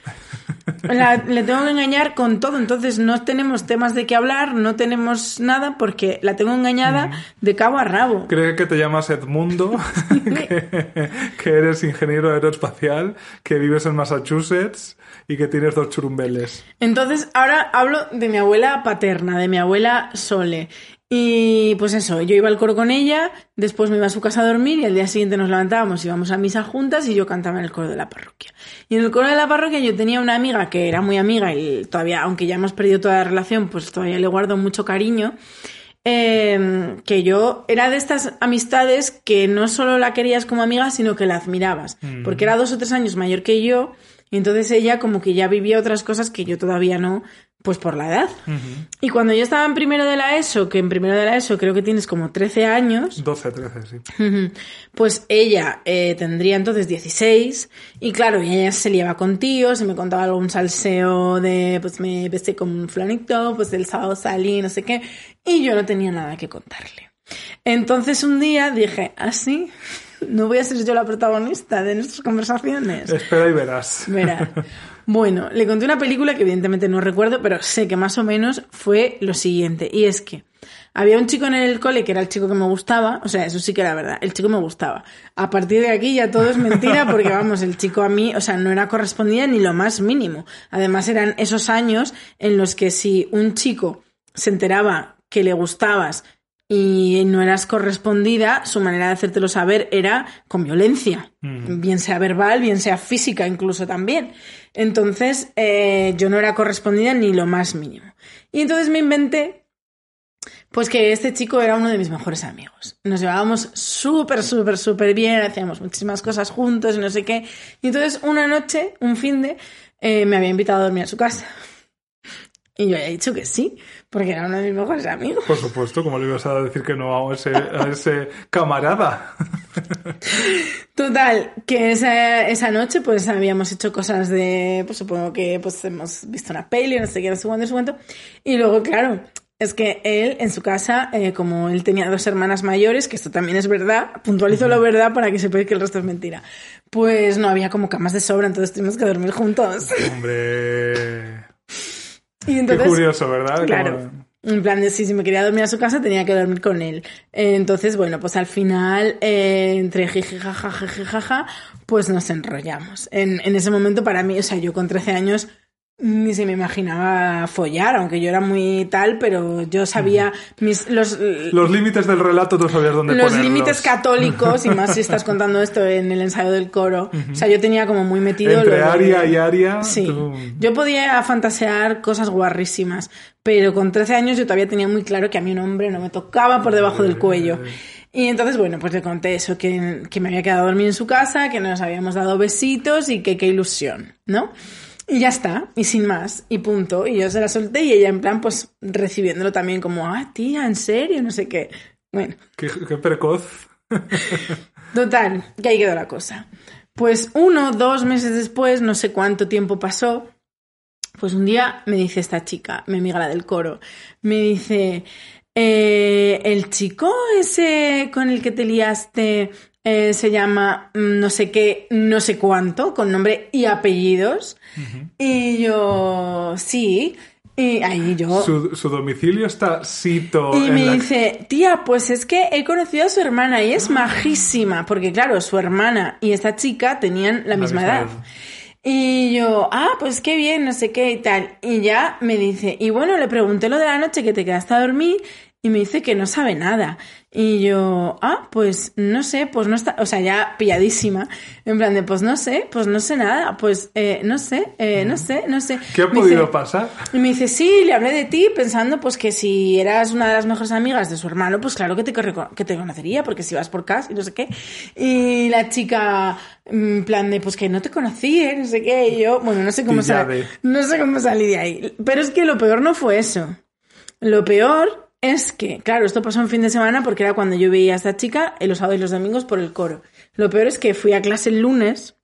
Le tengo que engañar con todo, entonces no tenemos temas de qué hablar, no tenemos nada porque la tengo engañada de cabo a rabo. Cree que te llamas Edmundo, que, que, eres ingeniero aeroespacial, que vives en Massachusetts y que tienes dos churumbeles. Entonces, ahora hablo de mi abuela paterna, de mi abuela Sole. Y pues eso, yo iba al coro con ella, después me iba a su casa a dormir y al día siguiente nos levantábamos, íbamos a misa juntas y yo cantaba en el coro de la parroquia. Y en el coro de la parroquia yo tenía una amiga que era muy amiga y todavía, aunque ya hemos perdido toda la relación, pues todavía le guardo mucho cariño. Em, que yo era de estas amistades que no solo la querías como amiga, sino que la admirabas, mm. porque era dos o tres años mayor que yo y entonces ella como que ya vivía otras cosas que yo todavía no, pues por la edad. Y cuando yo estaba en primero de la ESO, que en primero de la ESO creo que tienes como 13 años. 12, 13, sí. Pues ella eh, tendría entonces 16. Y claro, ella se liaba con tíos y me contaba algún salseo de, pues me besé con un flanito, pues el sábado salí, no sé qué. Y yo no tenía nada que contarle. Entonces un día dije, así, ¿Ah, no voy a ser yo la protagonista de nuestras conversaciones. Espera y verás. Verás. Bueno, le conté una película que evidentemente no recuerdo, pero sé que más o menos fue lo siguiente. Y es que había un chico en el cole que era el chico que me gustaba, o sea, eso sí que era verdad, el chico me gustaba. A partir de aquí ya todo es mentira porque vamos, el chico a mí, o sea, no era correspondida ni lo más mínimo. Además eran esos años en los que si un chico se enteraba que le gustabas y no eras correspondida, su manera de hacértelo saber era con violencia, bien sea verbal, bien sea física incluso también. Entonces eh, yo no era correspondida ni lo más mínimo. Y entonces me inventé pues que este chico era uno de mis mejores amigos. Nos llevábamos súper, súper, súper bien, hacíamos muchísimas cosas juntos y no sé qué. Y entonces una noche, un fin de, eh, me había invitado a dormir a su casa. Y yo había dicho que sí, porque era uno de mis mejores amigos. Por supuesto, como le ibas a decir que no a ese, a ese camarada? Total, que esa, esa noche pues habíamos hecho cosas de, pues supongo que pues hemos visto una peli, no sé qué, no sé cuánto, no sé cuánto. Y luego, claro, es que él en su casa, eh, como él tenía dos hermanas mayores, que esto también es verdad, puntualizo la verdad para que sepáis que el resto es mentira, pues no había como camas de sobra, entonces tuvimos que dormir juntos. Hombre... Qué curioso, ¿verdad? Claro. En plan de si, me quería dormir a su casa tenía que dormir con él. Entonces, bueno, pues al final, eh, entre jiji, jaja, jaja, pues nos enrollamos. En, en ese momento para mí, o sea, yo con 13 años ni se me imaginaba follar, aunque yo era muy tal, pero yo sabía mis, los... Los límites del relato tú sabías dónde Los límites católicos, y más si estás contando esto en el ensayo del coro. O sea, yo tenía como muy metido... Entre aria y aria... Sí. Yo podía fantasear cosas guarrísimas, pero con 13 años yo todavía tenía muy claro que a mí un hombre no me tocaba por debajo del cuello. Y entonces, bueno, pues le conté eso, que, que me había quedado a dormir en su casa, que nos habíamos dado besitos y que qué ilusión, ¿no? Y ya está, y sin más, y punto. Y yo se la solté y ella en plan, pues recibiéndolo también como, ah, tía, en serio, no sé qué. Bueno. Qué, precoz. Total, que ahí quedó la cosa. Pues uno, dos meses después, no sé cuánto tiempo pasó, pues un día me dice esta chica, mi amiga la del coro, me dice, eh, el chico ese con el que te liaste eh, se llama mm, no sé qué, no sé cuánto, con nombre y apellidos. Y yo, sí. Y ahí yo. Su, domicilio está Sito. Y me dice, tía, pues es que he conocido a su hermana y es majísima. Porque, claro, su hermana y esta chica tenían la, misma, edad. Y yo, ah, pues qué bien, no sé qué y tal. Y ya me dice, y bueno, le pregunté lo de la noche que te quedaste a dormir y me dice que no sabe nada. Y yo, ah, pues no sé, pues no está, o sea, ya pilladísima, en plan de, pues no sé, pues no sé nada, pues eh, no sé, eh, no sé, no sé. ¿Qué ha Me podido dice- pasar? y me dice, sí, le hablé de ti pensando pues que si eras una de las mejores amigas de su hermano, pues claro que te, que te conocería, porque si vas por casa y no sé qué. Y la chica, en plan de, pues que no te conocí, ¿eh? no sé qué. Y yo, bueno, no sé cómo salí, no sé cómo salí de ahí. Pero es que lo peor no fue eso. Lo peor es que, claro, esto pasó en fin de semana porque era cuando yo veía a esta chica en los sábados y los domingos por el coro. Lo peor es que fui a clase el lunes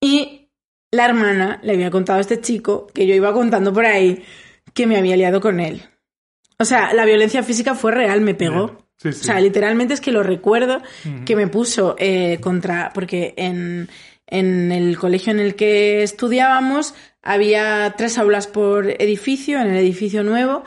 y la hermana le había contado a este chico que yo iba contando por ahí que me había liado con él. O sea, la violencia física fue real, me pegó. Bien. Sí, sí. O sea, literalmente es que lo recuerdo que me puso eh, contra. Porque en, en el colegio en el que estudiábamos había tres aulas por edificio, en el edificio nuevo,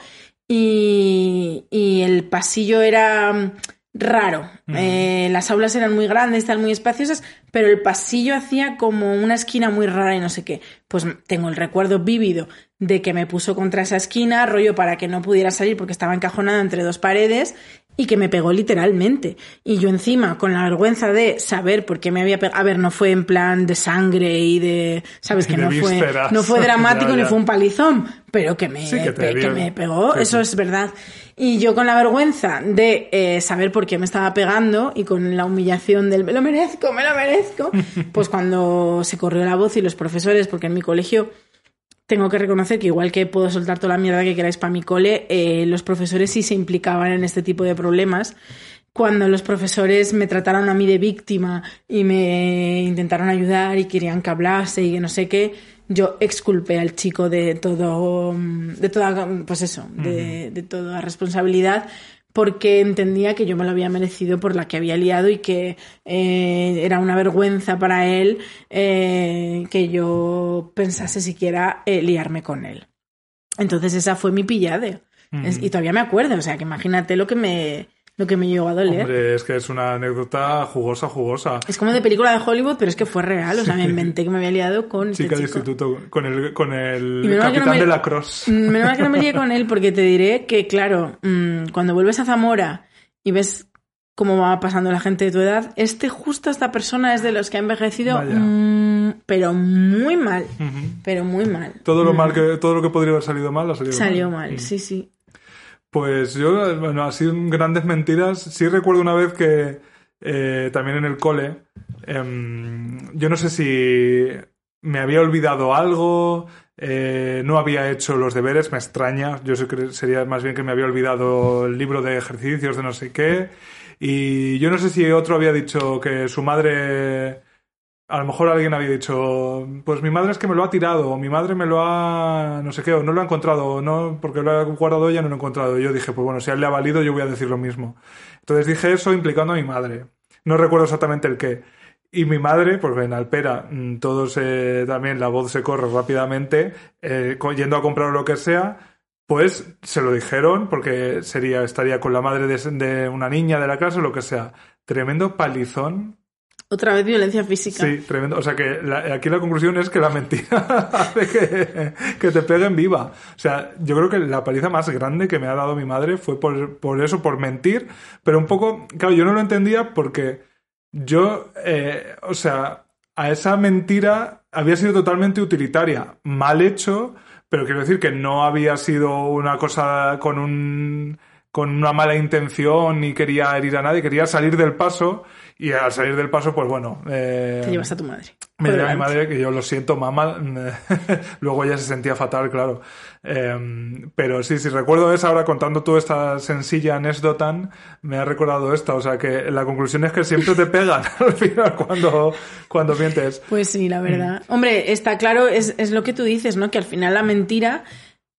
y, y el pasillo era mm, raro. Eh, las aulas eran muy grandes, están muy espaciosas, pero el pasillo hacía como una esquina muy rara y no sé qué. Pues tengo el recuerdo vívido de que me puso contra esa esquina, rollo para que no pudiera salir porque estaba encajonada entre dos paredes y que me pegó literalmente. Y yo encima, con la vergüenza de saber por qué me había pegado. A ver, no fue en plan de sangre y de. ¿Sabes? Que De no fue, no fue dramático Ya, ni fue un palizón, pero que me, Sí, que pe- me pegó, sí, eso sí. es verdad. Y yo con la vergüenza de eh, saber por qué me estaba pegando y con la humillación del me lo merezco, me lo merezco, pues cuando se corrió la voz y los profesores, porque en mi colegio tengo que reconocer que igual que puedo soltar toda la mierda que queráis para mi cole, eh, los profesores sí se implicaban en este tipo de problemas. Cuando los profesores me trataron a mí de víctima y me intentaron ayudar y querían que hablase y que no sé qué, yo exculpé al chico de todo, mm, de toda, pues eso, de, de toda responsabilidad porque entendía que yo me lo había merecido por la que había liado y que eh, era una vergüenza para él eh, que yo pensase siquiera eh, liarme con él. Entonces esa fue mi pillade. Es- y todavía me acuerdo, o sea, que imagínate lo que me, lo que me llegó a doler. Hombre, es que es una anécdota jugosa, jugosa. Es como de película de Hollywood, pero es que fue real. O sea, me inventé que me había liado con este Chica de chico. instituto con el, con el no capitán me- de la Cross. Mm, Menos mal que no me lié con él, porque te diré que, claro, mm, cuando vuelves a Zamora y ves cómo va pasando la gente de tu edad, este justo esta persona es de los que ha envejecido, mm, pero muy mal. Pero muy mal. Todo lo mal que, todo lo que podría haber salido mal ha salido, Salió mal. mal, sí, sí. Pues yo, bueno, así grandes mentiras, sí recuerdo una vez que eh, también en el cole, em, yo no sé si me había olvidado algo, eh, no había hecho los deberes, me extraña, yo sería más bien que me había olvidado el libro de ejercicios de no sé qué, y yo no sé si otro había dicho que su madre... A lo mejor alguien había dicho, pues mi madre es que me lo ha tirado, o mi madre me lo ha, no sé qué, o no lo ha encontrado, o no, porque lo ha guardado ella no lo ha encontrado. Yo dije, pues bueno, si a él le ha valido, yo voy a decir lo mismo. Entonces dije eso implicando a mi madre. No recuerdo exactamente el qué. Y mi madre, pues en Alpera, mm, todos eh, también la voz se corre rápidamente, eh, yendo a comprar lo que sea, pues se lo dijeron, porque sería, estaría con la madre de, de una niña de la clase o lo que sea. Tremendo palizón Otra vez violencia física. Sí, tremendo. O sea que la- aquí la conclusión es que la mentira hace que, que te peguen viva. O sea, yo creo que la paliza más grande que me ha dado mi madre fue por, por eso, por mentir. Pero un poco, claro, yo no lo entendía porque yo, eh, o sea, a esa mentira había sido totalmente utilitaria. Mal hecho, pero quiero decir que no había sido una cosa con un con una mala intención ni quería herir a nadie, quería salir del paso y al salir del paso, pues bueno, eh, Te llevas a tu madre. me dio a mi madre que yo lo siento, mamá. Luego ella se sentía fatal, claro. Eh, pero sí, sí, recuerdo esa ahora contando toda esta sencilla anécdota, me ha recordado esta. O sea que la conclusión es que siempre te pegan al final cuando, cuando mientes. Pues sí, la Mm. verdad. Hombre, está claro, es, es lo que tú dices, ¿no? Que al final la mentira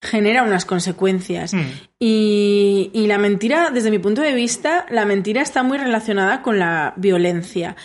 genera unas consecuencias. Mm. Y, y la mentira, desde mi punto de vista, la mentira está muy relacionada con la violencia.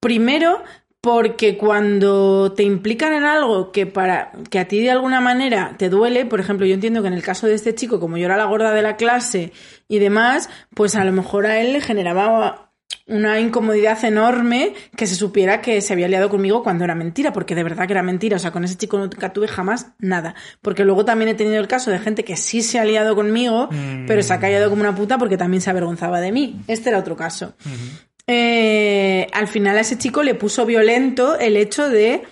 Primero, porque cuando te implican en algo que para que a ti de alguna manera te duele, por ejemplo, yo entiendo que en el caso de este chico, como yo era la gorda de la clase y demás, pues a lo mejor a él le generaba una incomodidad enorme que se supiera que se había liado conmigo cuando era mentira, porque de verdad que era mentira. O sea, con ese chico nunca tuve jamás nada. Porque luego también he tenido el caso de gente que sí se ha liado conmigo, Mm. pero se ha callado como una puta porque también se avergonzaba de mí. Este era otro caso. Eh, al final a ese chico le puso violento el hecho de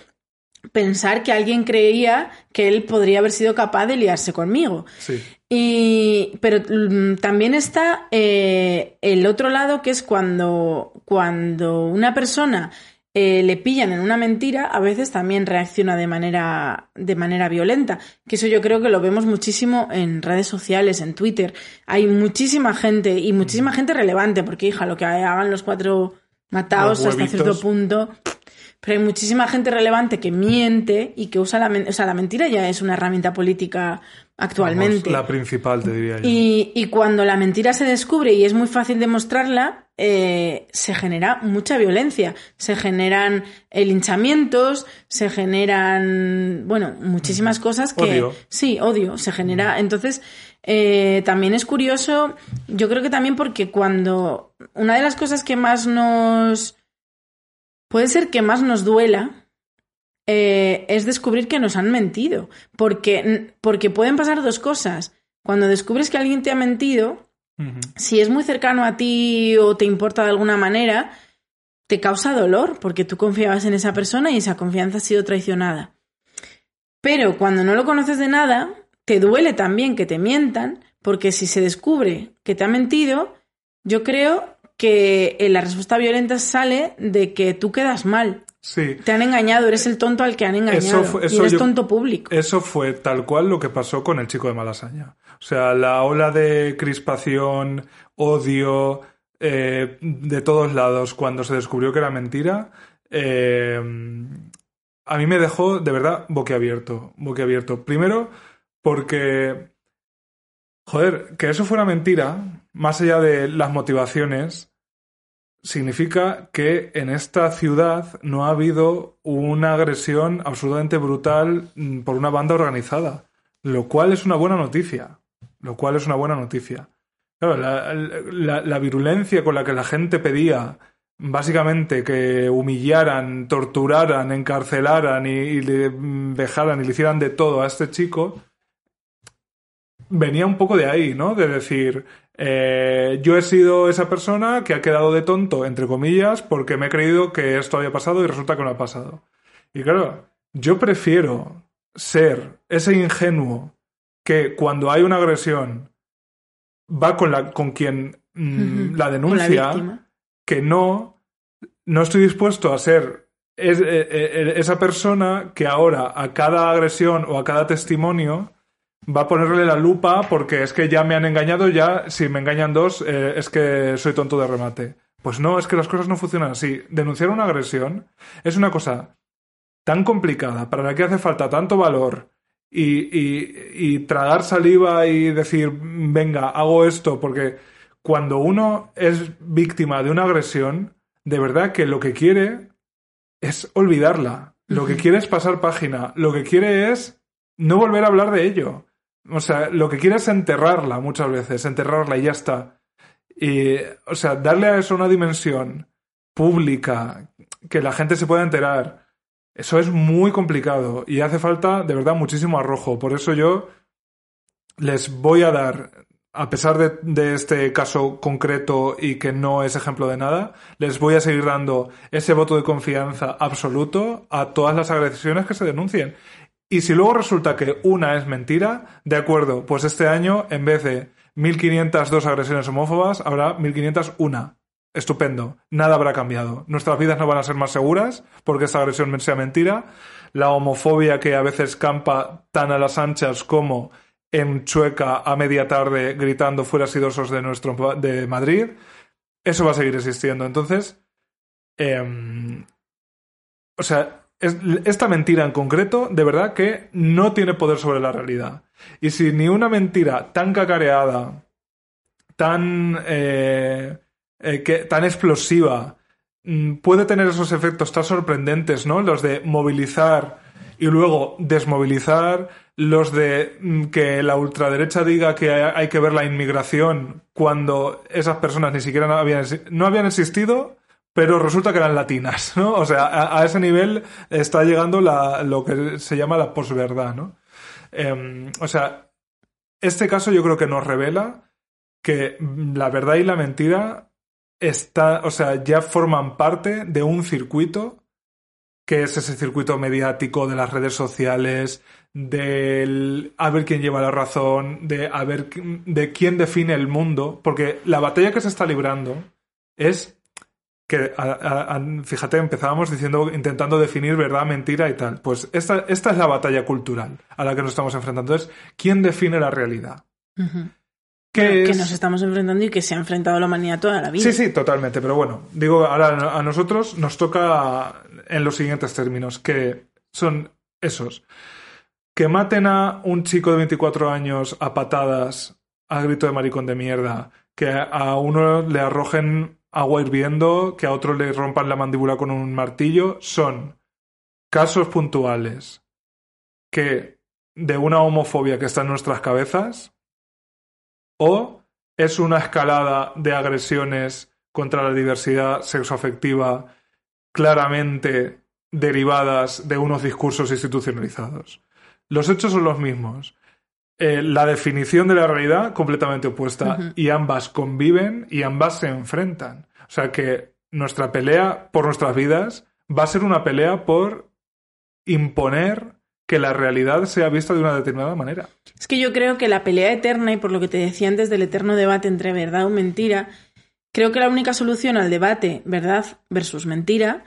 pensar que alguien creía que él podría haber sido capaz de liarse conmigo. Sí. Y, pero mm, también está eh, el otro lado que es cuando, cuando una persona eh, le pillan en una mentira, a veces también reacciona de manera, de manera violenta. Que eso yo creo que lo vemos muchísimo en redes sociales, en Twitter. Hay muchísima gente y muchísima gente relevante, porque hija, lo que hagan los cuatro matados Los hasta cierto punto. Pero hay muchísima gente relevante que miente y que usa la mentira. O sea, la mentira ya es una herramienta política actualmente. Vamos, la principal, te diría yo. Y, y cuando la mentira se descubre y es muy fácil demostrarla, eh, se genera mucha violencia. Se generan eh, linchamientos, se generan, bueno, muchísimas cosas que... Odio. Sí, odio. Se genera... Entonces, eh, también es curioso, yo creo que también porque cuando... Una de las cosas que más nos... Puede ser que más nos duela eh, es descubrir que nos han mentido. Porque, porque pueden pasar dos cosas. Cuando descubres que alguien te ha mentido, si es muy cercano a ti o te importa de alguna manera, te causa dolor porque tú confiabas en esa persona y esa confianza ha sido traicionada. Pero cuando no lo conoces de nada, te duele también que te mientan, porque si se descubre que te ha mentido, yo creo que eh, la respuesta violenta sale de que tú quedas mal. Sí. Te han engañado, eres el tonto al que han engañado. fue- y eso eres yo- tonto público. Eso fue tal cual lo que pasó con el chico de Malasaña. O sea, la ola de crispación, odio, eh, de todos lados cuando se descubrió que era mentira, eh, a mí me dejó de verdad boquiabierto. Boquiabierto. Primero, porque, joder, que eso fuera mentira, más allá de las motivaciones, significa que en esta ciudad no ha habido una agresión absolutamente brutal mm, por una banda organizada, lo cual es una buena noticia. Lo cual es una buena noticia. Claro, la, virulencia con la que la gente pedía básicamente que humillaran, torturaran, encarcelaran y, y le vejaran y le hicieran de todo a este chico, venía un poco de ahí, ¿no? De decir, eh, yo he sido esa persona que ha quedado de tonto, entre comillas, porque me he creído que esto había pasado y resulta que no ha pasado. Y claro, yo prefiero ser ese ingenuo que cuando hay una agresión va con, la, con quien mm, la denuncia que no, no estoy dispuesto a ser es- eh, eh, esa persona que ahora a cada agresión o a cada testimonio va a ponerle la lupa porque es que ya me han engañado, ya si me engañan dos eh, es que soy tonto de remate. Pues no, es que las cosas no funcionan así. Denunciar una agresión es una cosa tan complicada para la que hace falta tanto valor y, y- y tragar saliva y decir, venga, hago esto, porque cuando uno es víctima de una agresión, de verdad que lo que quiere es olvidarla, lo que quiere es pasar página, lo que quiere es no volver a hablar de ello. O sea, lo que quiere es enterrarla muchas veces, enterrarla y ya está. Y, o sea, darle a eso una dimensión pública, que la gente se pueda enterar, eso es muy complicado y hace falta de verdad muchísimo arrojo. Por eso yo les voy a dar, a pesar de, de este caso concreto y que no es ejemplo de nada, les voy a seguir dando ese voto de confianza absoluto a todas las agresiones que se denuncien. Y si luego resulta que una es mentira, de acuerdo, pues este año en vez de 1502 agresiones homófobas, habrá 1501. Estupendo, nada habrá cambiado. Nuestras vidas no van a ser más seguras porque esta agresión sea mentira. La homofobia que a veces campa tan a las anchas como en Chueca a media tarde gritando fuera sidosos de nuestro de Madrid, eso va a seguir existiendo. Entonces, em, o sea, es- esta mentira en concreto, de verdad que no tiene poder sobre la realidad. Y si ni una mentira tan cacareada, tan, eh, eh, que, tan explosiva, mm, puede tener esos efectos tan sorprendentes, ¿no? Los de movilizar y luego desmovilizar, los de mm, que la ultraderecha diga que hay que ver la inmigración cuando esas personas ni siquiera no habían, no habían existido, pero resulta que eran latinas, ¿no? O sea, a, ese nivel está llegando lo que se llama la posverdad, ¿no? Em, o sea, este caso yo creo que nos revela que la verdad y la mentira está, o sea, ya forman parte de un circuito que es ese circuito mediático de las redes sociales, del a ver quién lleva la razón, de a ver de quién define el mundo, porque la batalla que se está librando es que, a- a- a- fíjate, empezábamos diciendo, intentando definir verdad, mentira y tal. Pues esta, esta es la batalla cultural a la que nos estamos enfrentando. Es quién define la realidad. Ujú. ¿Qué Bueno, que es? nos estamos enfrentando y que se ha enfrentado la humanidad toda la vida. Sí, sí, totalmente. Pero bueno, digo, ahora a nosotros nos toca en los siguientes términos, que son esos. Que maten a un chico de 24 años a patadas, a grito de maricón de mierda, que a uno le arrojen agua hirviendo, que a otro le rompan la mandíbula con un martillo, son casos puntuales que de una homofobia que está en nuestras cabezas o es una escalada de agresiones contra la diversidad sexoafectiva claramente derivadas de unos discursos institucionalizados. Los hechos son los mismos. Eh, la definición de la realidad completamente opuesta y ambas conviven y ambas se enfrentan. O sea que nuestra pelea por nuestras vidas va a ser una pelea por imponer que la realidad sea vista de una determinada manera. Es que yo creo que la pelea eterna, y por lo que te decía antes del eterno debate entre verdad o mentira, creo que la única solución al debate verdad versus mentira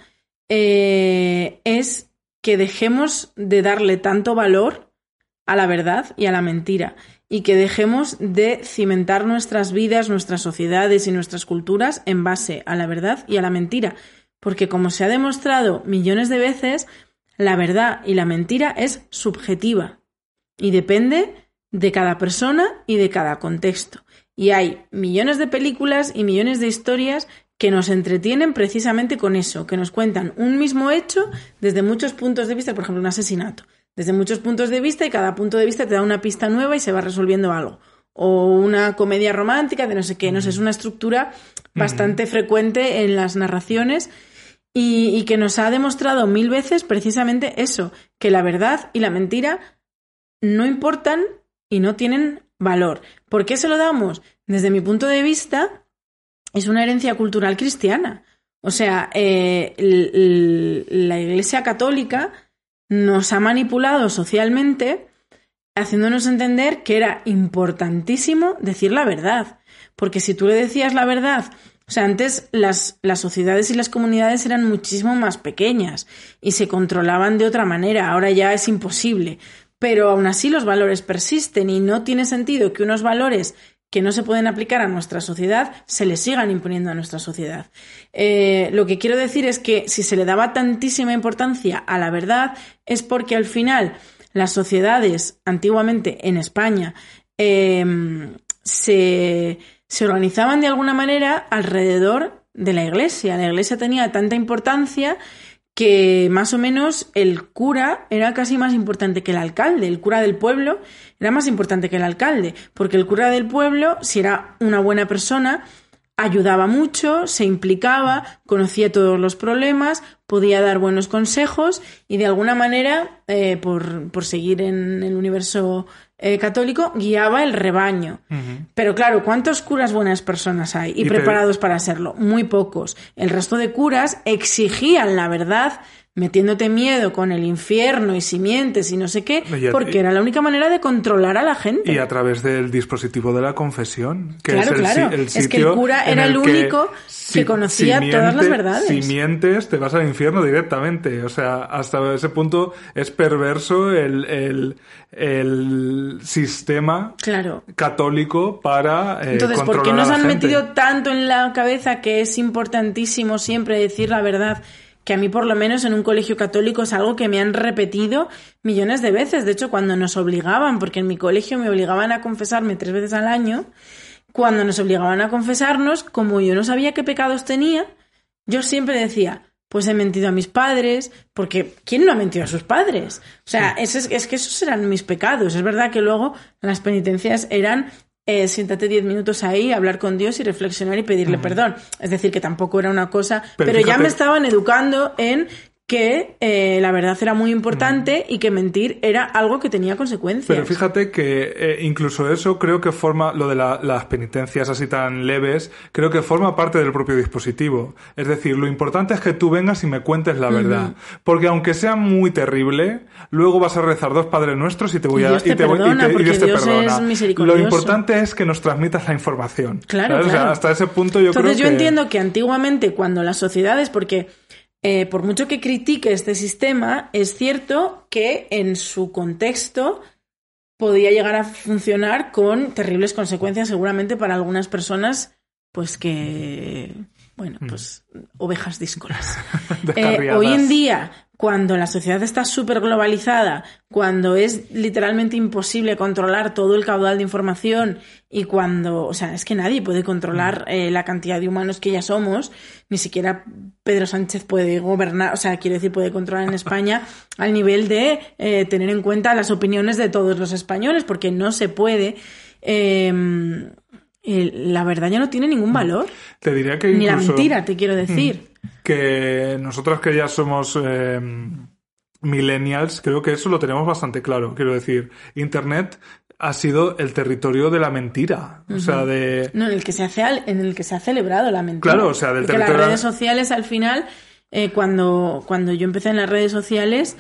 eh, es que dejemos de darle tanto valor a la verdad y a la mentira y que dejemos de cimentar nuestras vidas, nuestras sociedades y nuestras culturas en base a la verdad y a la mentira. Porque como se ha demostrado millones de veces, la verdad y la mentira es subjetiva y depende de cada persona y de cada contexto. Y hay millones de películas y millones de historias que nos entretienen precisamente con eso, que nos cuentan un mismo hecho desde muchos puntos de vista, por ejemplo, un asesinato, desde muchos puntos de vista y cada punto de vista te da una pista nueva y se va resolviendo algo. O una comedia romántica de no sé qué, no sé, es una estructura bastante frecuente en las narraciones y, y que nos ha demostrado mil veces precisamente eso, que la verdad y la mentira no importan y no tienen valor. ¿Por qué se lo damos? Desde mi punto de vista, es una herencia cultural cristiana. O sea, eh, la Iglesia Católica nos ha manipulado socialmente haciéndonos entender que era importantísimo decir la verdad. Porque si tú le decías la verdad, o sea, antes las, las sociedades y las comunidades eran muchísimo más pequeñas y se controlaban de otra manera, ahora ya es imposible. Pero aún así los valores persisten y no tiene sentido que unos valores que no se pueden aplicar a nuestra sociedad se les sigan imponiendo a nuestra sociedad. Eh, lo que quiero decir es que si se le daba tantísima importancia a la verdad es porque al final las sociedades antiguamente en España eh, se, se organizaban de alguna manera alrededor de la iglesia. La iglesia tenía tanta importancia que más o menos el cura era casi más importante que el alcalde. El cura del pueblo era más importante que el alcalde, porque el cura del pueblo, si era una buena persona, ayudaba mucho, se implicaba, conocía todos los problemas, podía dar buenos consejos y de alguna manera, eh, por, por seguir en el universo eh, católico, guiaba el rebaño. Pero claro, ¿cuántos curas buenas personas hay y, Y preparados para serlo? Muy pocos. El resto de curas exigían la verdad metiéndote miedo con el infierno y simientes y no sé qué, Y porque era la única manera de controlar a la gente. Y a través del dispositivo de la confesión, que Claro, es el, si- claro. el Es que el sitio cura era el único que conocía todas las verdades. Si mientes, te vas al infierno directamente. O sea, hasta ese punto es perverso el, el, el sistema Claro. católico para eh, Entonces, ¿por qué controlar nos a la han gente. metido tanto en la cabeza que es importantísimo siempre decir la verdad? Que a mí, por lo menos, en un colegio católico es algo que me han repetido millones de veces. De hecho, cuando nos obligaban, porque en mi colegio me obligaban a confesarme tres veces al año, cuando nos obligaban a confesarnos, como yo no sabía qué pecados tenía, yo siempre decía, pues he mentido a mis padres, porque ¿quién no ha mentido a sus padres? O sea, es, es que esos eran mis pecados. Es verdad que luego las penitencias eran eh, siéntate diez minutos ahí, hablar con Dios y reflexionar y pedirle perdón. Es decir, que tampoco era una cosa, pero, ya me estaban educando en que eh, la verdad era muy importante y que mentir era algo que tenía consecuencias. Pero fíjate que eh, incluso eso creo que forma, lo de las penitencias así tan leves, creo que forma parte del propio dispositivo. Es decir, lo importante es que tú vengas y me cuentes la verdad. Porque aunque sea muy terrible, luego vas a rezar dos Padres Nuestros y te voy a... y te, perdona, y Dios te perdona. lo importante es que nos transmitas la información. Claro, claro. hasta ese punto yo Entonces creo yo entiendo que antiguamente cuando las sociedades, porque eh, por mucho que critique este sistema, es cierto que en su contexto podía llegar a funcionar con terribles consecuencias seguramente para algunas personas, pues que, bueno, mm. pues ovejas díscolas. eh, hoy en día, cuando la sociedad está súper globalizada, cuando es literalmente imposible controlar todo el caudal de información y cuando, o sea, es que nadie puede controlar mm. eh, la cantidad de humanos que ya somos, ni siquiera Pedro Sánchez puede gobernar, o sea, quiero decir, puede controlar en España al nivel de eh, tener en cuenta las opiniones de todos los españoles, porque no se puede. Em, la verdad ya no tiene ningún valor. Te diría que Ni la mentira, te quiero decir. Mm que nosotros que ya somos eh, millennials, creo que eso lo tenemos bastante claro. Quiero decir, Internet ha sido el territorio de la mentira. O sea, de... No, en el que se, hace, en el que se ha celebrado la mentira. Claro, o sea, del territorio... las redes sociales, al final, eh, cuando, cuando yo empecé en las redes sociales,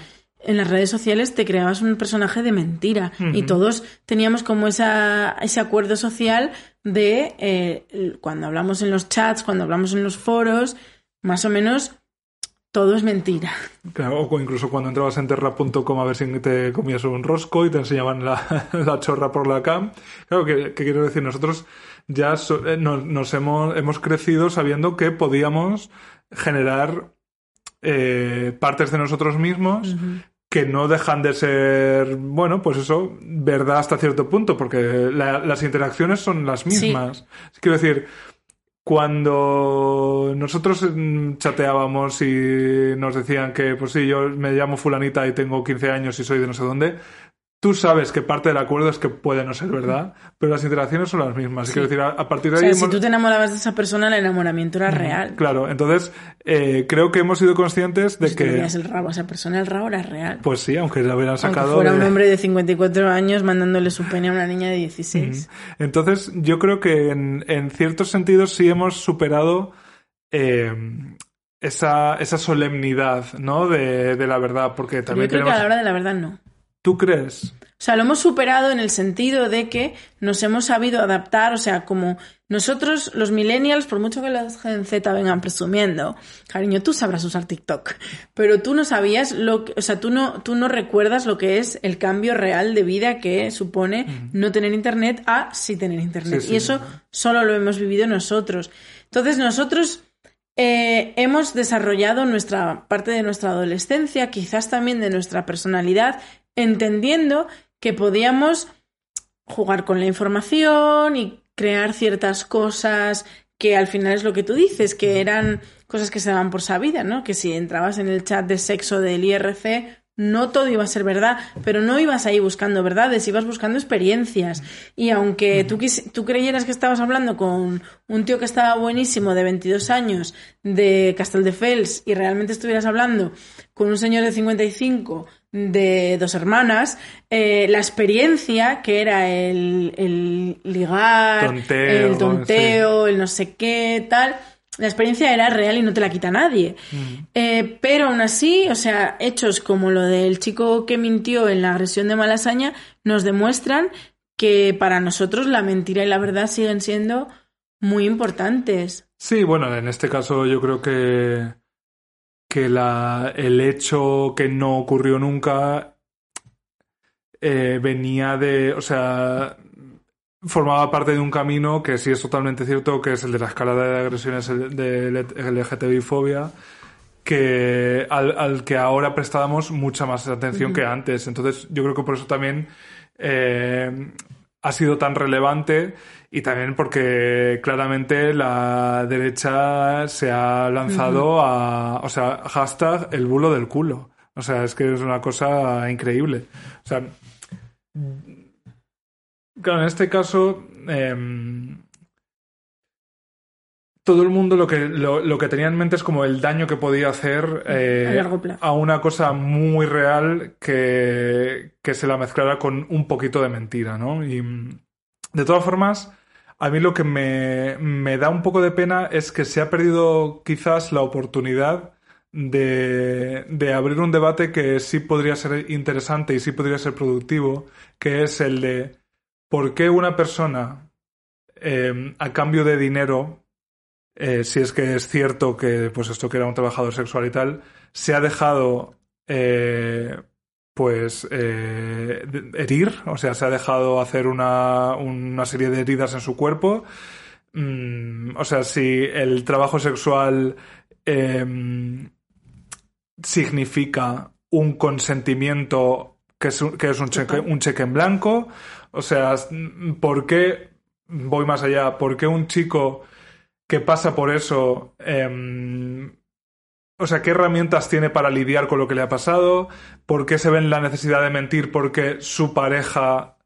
en las redes sociales te creabas un personaje de mentira y todos teníamos como esa, ese acuerdo social de eh, cuando hablamos en los chats, cuando hablamos en los foros, más o menos todo es mentira. Claro, o incluso cuando entrabas en terra.com a ver si te comías un rosco y te enseñaban la, chorra por la cam. Claro, que, quiero decir, nosotros ya eh, nos, hemos, hemos crecido sabiendo que podíamos generar eh, partes de nosotros mismos que no dejan de ser, bueno, pues eso, verdad hasta cierto punto, porque las interacciones son las mismas. Quiero decir, cuando nosotros mm, chateábamos y nos decían que, pues sí, yo me llamo fulanita y tengo 15 años y soy de no sé dónde, tú sabes que parte del acuerdo es que puede no ser verdad, pero las interacciones son las mismas. Quiero decir, a, partir de ahí... si tú te enamorabas de esa persona, el enamoramiento era real. Claro, entonces eh, creo que hemos sido conscientes de pues que... Si el rabo a esa persona, el rabo era real. Pues sí, aunque la hubieran sacado... Aunque fuera un hombre de 54 años mandándole su pene a una niña de 16. Entonces, yo creo que en, en, ciertos sentidos sí hemos superado... Eh, esa, esa solemnidad, ¿no? De, de la verdad, porque también Yo creo que a la hora de la verdad no. ¿Tú crees? O sea, lo hemos superado en el sentido de que nos hemos sabido adaptar, o sea, como nosotros, los millennials, por mucho que los Gen Z vengan presumiendo, cariño, tú sabrás usar TikTok, pero tú no sabías lo que, o sea, tú no, tú no recuerdas lo que es el cambio real de vida que supone no tener internet a sí tener internet. y eso solo lo hemos vivido nosotros. Entonces, nosotros eh, hemos desarrollado nuestra parte de nuestra adolescencia, quizás también de nuestra personalidad, entendiendo que podíamos jugar con la información y crear ciertas cosas que al final es lo que tú dices, que eran cosas que se daban por sabida, ¿no? Que si entrabas en el chat de sexo del IRC, no todo iba a ser verdad, pero no ibas ahí buscando verdades, ibas buscando experiencias. Y aunque tú, tú creyeras que estabas hablando con un tío que estaba buenísimo de 22 años de Casteldefels y realmente estuvieras hablando con un señor de 55 de dos hermanas, eh, la experiencia que era el, el ligar, el tonteo, el no sé qué, tal, la experiencia era real y no te la quita nadie. Mm. Eh, pero aún así, o sea, hechos como lo del chico que mintió en la agresión de Malasaña nos demuestran que para nosotros la mentira y la verdad siguen siendo muy importantes. Sí, bueno, en este caso yo creo que que la, el hecho que no ocurrió nunca eh, venía de, o sea, formaba parte de un camino que sí es totalmente cierto, que es el de la escalada de agresiones de LGTBI-fobia, que al, que ahora prestábamos mucha más atención que antes. Entonces, yo creo que por eso también eh, ha sido tan relevante y también porque claramente la derecha se ha lanzado a, o sea, hashtag el bulo del culo. O sea, es que es una cosa increíble. O sea, claro, en este caso, em, todo el mundo lo que, lo, lo que tenía en mente es como el daño que podía hacer eh, A largo plazo. a una cosa muy real que, que se la mezclara con un poquito de mentira, ¿no? Y de todas formas, a mí lo que me, me da un poco de pena es que se ha perdido quizás la oportunidad de, de abrir un debate que sí podría ser interesante y sí podría ser productivo, que es el de por qué una persona eh, a cambio de dinero eh, si es que es cierto que, pues esto que era un trabajador sexual y tal, se ha dejado, eh, pues, eh, herir, o sea, se ha dejado hacer una, una serie de heridas en su cuerpo. Mm, o sea, si el trabajo sexual em, significa un consentimiento que es un, que es un cheque, un cheque en blanco, o sea, ¿por qué, voy más allá, por qué un chico que pasa por eso, em, o sea, qué herramientas tiene para lidiar con lo que le ha pasado, por qué se ve en la necesidad de mentir porque su pareja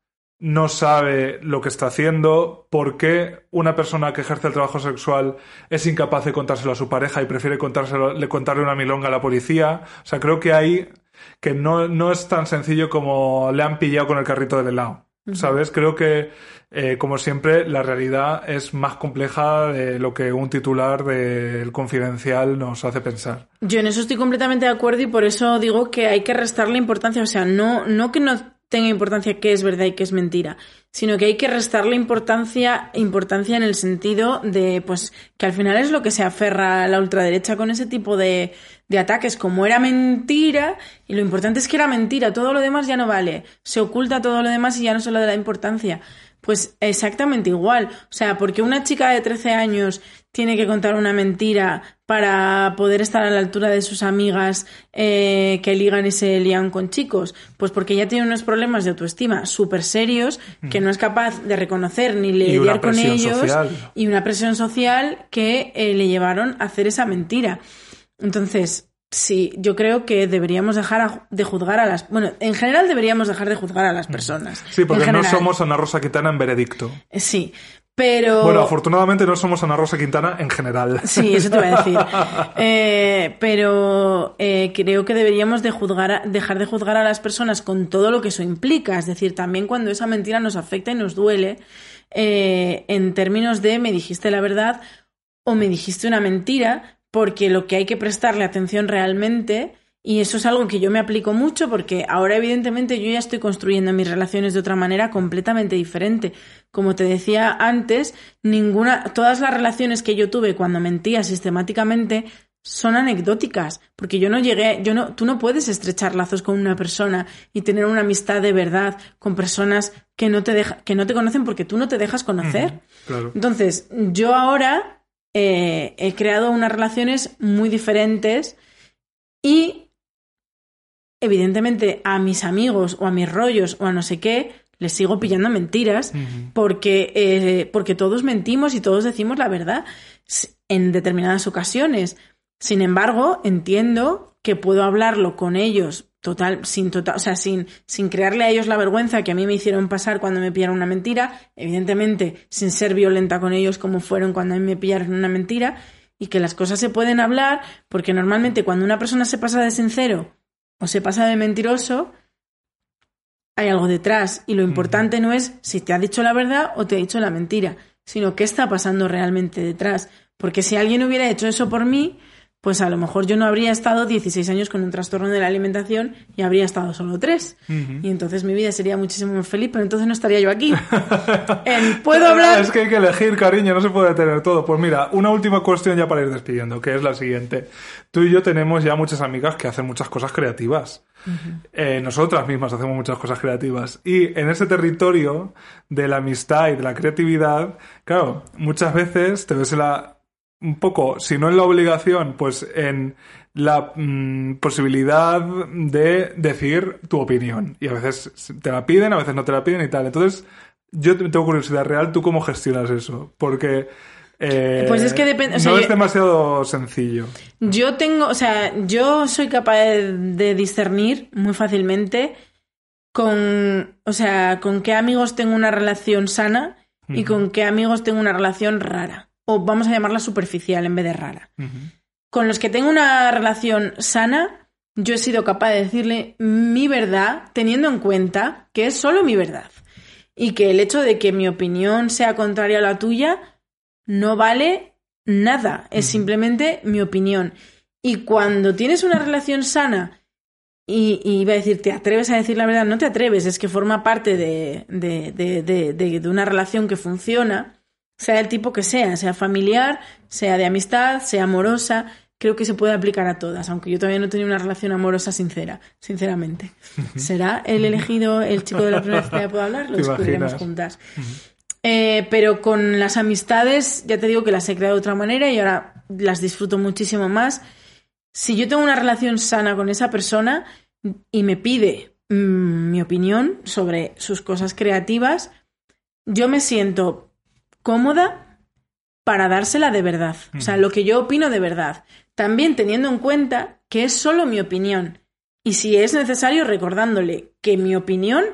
no sabe lo que está haciendo, por qué una persona que ejerce el trabajo sexual es incapaz de contárselo a su pareja y prefiere contárselo, le contarle una milonga a la policía. O sea, creo que ahí que no, no es tan sencillo como le han pillado con el carrito del helado. ¿Sabes? Creo que, eh, como siempre, la realidad es más compleja de lo que un titular del confidencial nos hace pensar. Yo en eso estoy completamente de acuerdo y por eso digo que hay que restarle importancia. O sea, no, no que no tenga importancia qué es verdad y qué es mentira, sino que hay que restarle importancia, importancia en el sentido de, pues, que al final es lo que se aferra a la ultraderecha con ese tipo de, de ataques, como era mentira, y lo importante es que era mentira, todo lo demás ya no vale, se oculta todo lo demás y ya no se le da importancia. Pues exactamente igual. O sea, porque una chica de 13 años tiene que contar una mentira para poder estar a la altura de sus amigas eh, que ligan y se lían con chicos. Pues porque ella tiene unos problemas de autoestima súper serios que no es capaz de reconocer ni lidiar con ellos social. y una presión social que eh, le llevaron a hacer esa mentira. Entonces, sí, yo creo que deberíamos dejar de juzgar a las... Bueno, en general deberíamos dejar de juzgar a las personas. Sí, porque no somos Ana Rosa Quintana en veredicto. Sí, pero... Bueno, afortunadamente no somos Ana Rosa Quintana en general. Sí, eso te iba a decir. Eh, pero eh, creo que deberíamos de juzgar a- dejar de juzgar a las personas con todo lo que eso implica. Es decir, también cuando esa mentira nos afecta y nos duele, eh, en términos de me dijiste la verdad o me dijiste una mentira, porque lo que hay que prestarle atención realmente, y eso es algo que yo me aplico mucho, porque ahora evidentemente yo ya estoy construyendo mis relaciones de otra manera completamente diferente. Como te decía antes, ninguna, todas las relaciones que yo tuve cuando mentía sistemáticamente son anecdóticas, porque yo no llegué, yo no, tú no puedes estrechar lazos con una persona y tener una amistad de verdad con personas que no te deja, que no te conocen porque tú no te dejas conocer. Claro. Entonces, yo ahora eh, he creado unas relaciones muy diferentes y evidentemente a mis amigos o a mis rollos o a no sé qué les sigo pillando mentiras porque, eh, porque todos mentimos y todos decimos la verdad en determinadas ocasiones. Sin embargo, entiendo que puedo hablarlo con ellos total, sin total, o sea, sin, sin crearle a ellos la vergüenza que a mí me hicieron pasar cuando me pillaron una mentira, evidentemente sin ser violenta con ellos como fueron cuando a mí me pillaron una mentira, y que las cosas se pueden hablar, porque normalmente cuando una persona se pasa de sincero o se pasa de mentiroso, hay algo detrás. Y lo importante no es si te ha dicho la verdad o te ha dicho la mentira, sino qué está pasando realmente detrás. Porque si alguien hubiera hecho eso por mí, pues a lo mejor yo no habría estado 16 años con un trastorno de la alimentación y habría estado solo 3. Y entonces mi vida sería muchísimo más feliz, pero entonces no estaría yo aquí. En- ¿Puedo hablar? Es que hay que elegir, cariño, no se puede tener todo. Pues mira, una última cuestión ya para ir despidiendo, que es la siguiente. Tú y yo tenemos ya muchas amigas que hacen muchas cosas creativas. Eh, nosotras mismas hacemos muchas cosas creativas. Y en ese territorio de la amistad y de la creatividad, claro, muchas veces te ves en la un poco, si no en la obligación, pues en la mm, posibilidad de decir tu opinión. Y a veces te la piden, a veces no te la piden y tal. Entonces, yo tengo curiosidad real, ¿tú cómo gestionas eso? Porque... eh, Pues es que depende- o sea, no es demasiado sencillo. Yo tengo, o sea, yo soy capaz de, discernir muy fácilmente con, o sea, con qué amigos tengo una relación sana y con qué amigos tengo una relación rara. O vamos a llamarla superficial en vez de rara. Con los que tengo una relación sana, yo he sido capaz de decirle mi verdad, teniendo en cuenta que es solo mi verdad. Y que el hecho de que mi opinión sea contraria a la tuya no vale nada. Es simplemente mi opinión. Y cuando tienes una relación sana y, y iba a decir, ¿te atreves a decir la verdad? No te atreves, es que forma parte de, de, de- de una relación que funciona, sea el tipo que sea, sea familiar, sea de amistad, sea amorosa. Creo que se puede aplicar a todas, aunque yo todavía no he tenido una relación amorosa sincera, sinceramente. ¿Será el elegido el chico de la primera vez que ya puedo hablar? Lo ¿Te descubriremos juntas. Eh, pero con las amistades, ya te digo que las he creado de otra manera y ahora las disfruto muchísimo más. Si yo tengo una relación sana con esa persona y me pide mm, mi opinión sobre sus cosas creativas, yo me siento cómoda para dársela de verdad. O sea, lo que yo opino de verdad. También teniendo en cuenta que es solo mi opinión. Y si es necesario, recordándole que mi opinión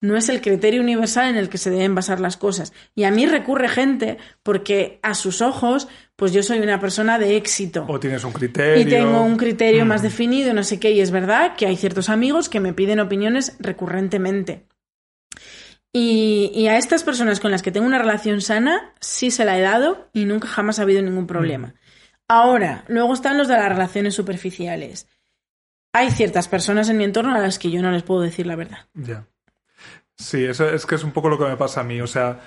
no es el criterio universal en el que se deben basar las cosas. Y a mí recurre gente porque a sus ojos, pues yo soy una persona de éxito. O tienes un criterio. Y tengo un criterio más definido, no sé qué, y es verdad que hay ciertos amigos que me piden opiniones recurrentemente. Y, y a estas personas con las que tengo una relación sana, sí se la he dado y nunca jamás ha habido ningún problema. Ahora, luego están los de las relaciones superficiales. Hay ciertas personas en mi entorno a las que yo no les puedo decir la verdad. Ya. Sí, eso es que es un poco lo que me pasa a mí. O sea,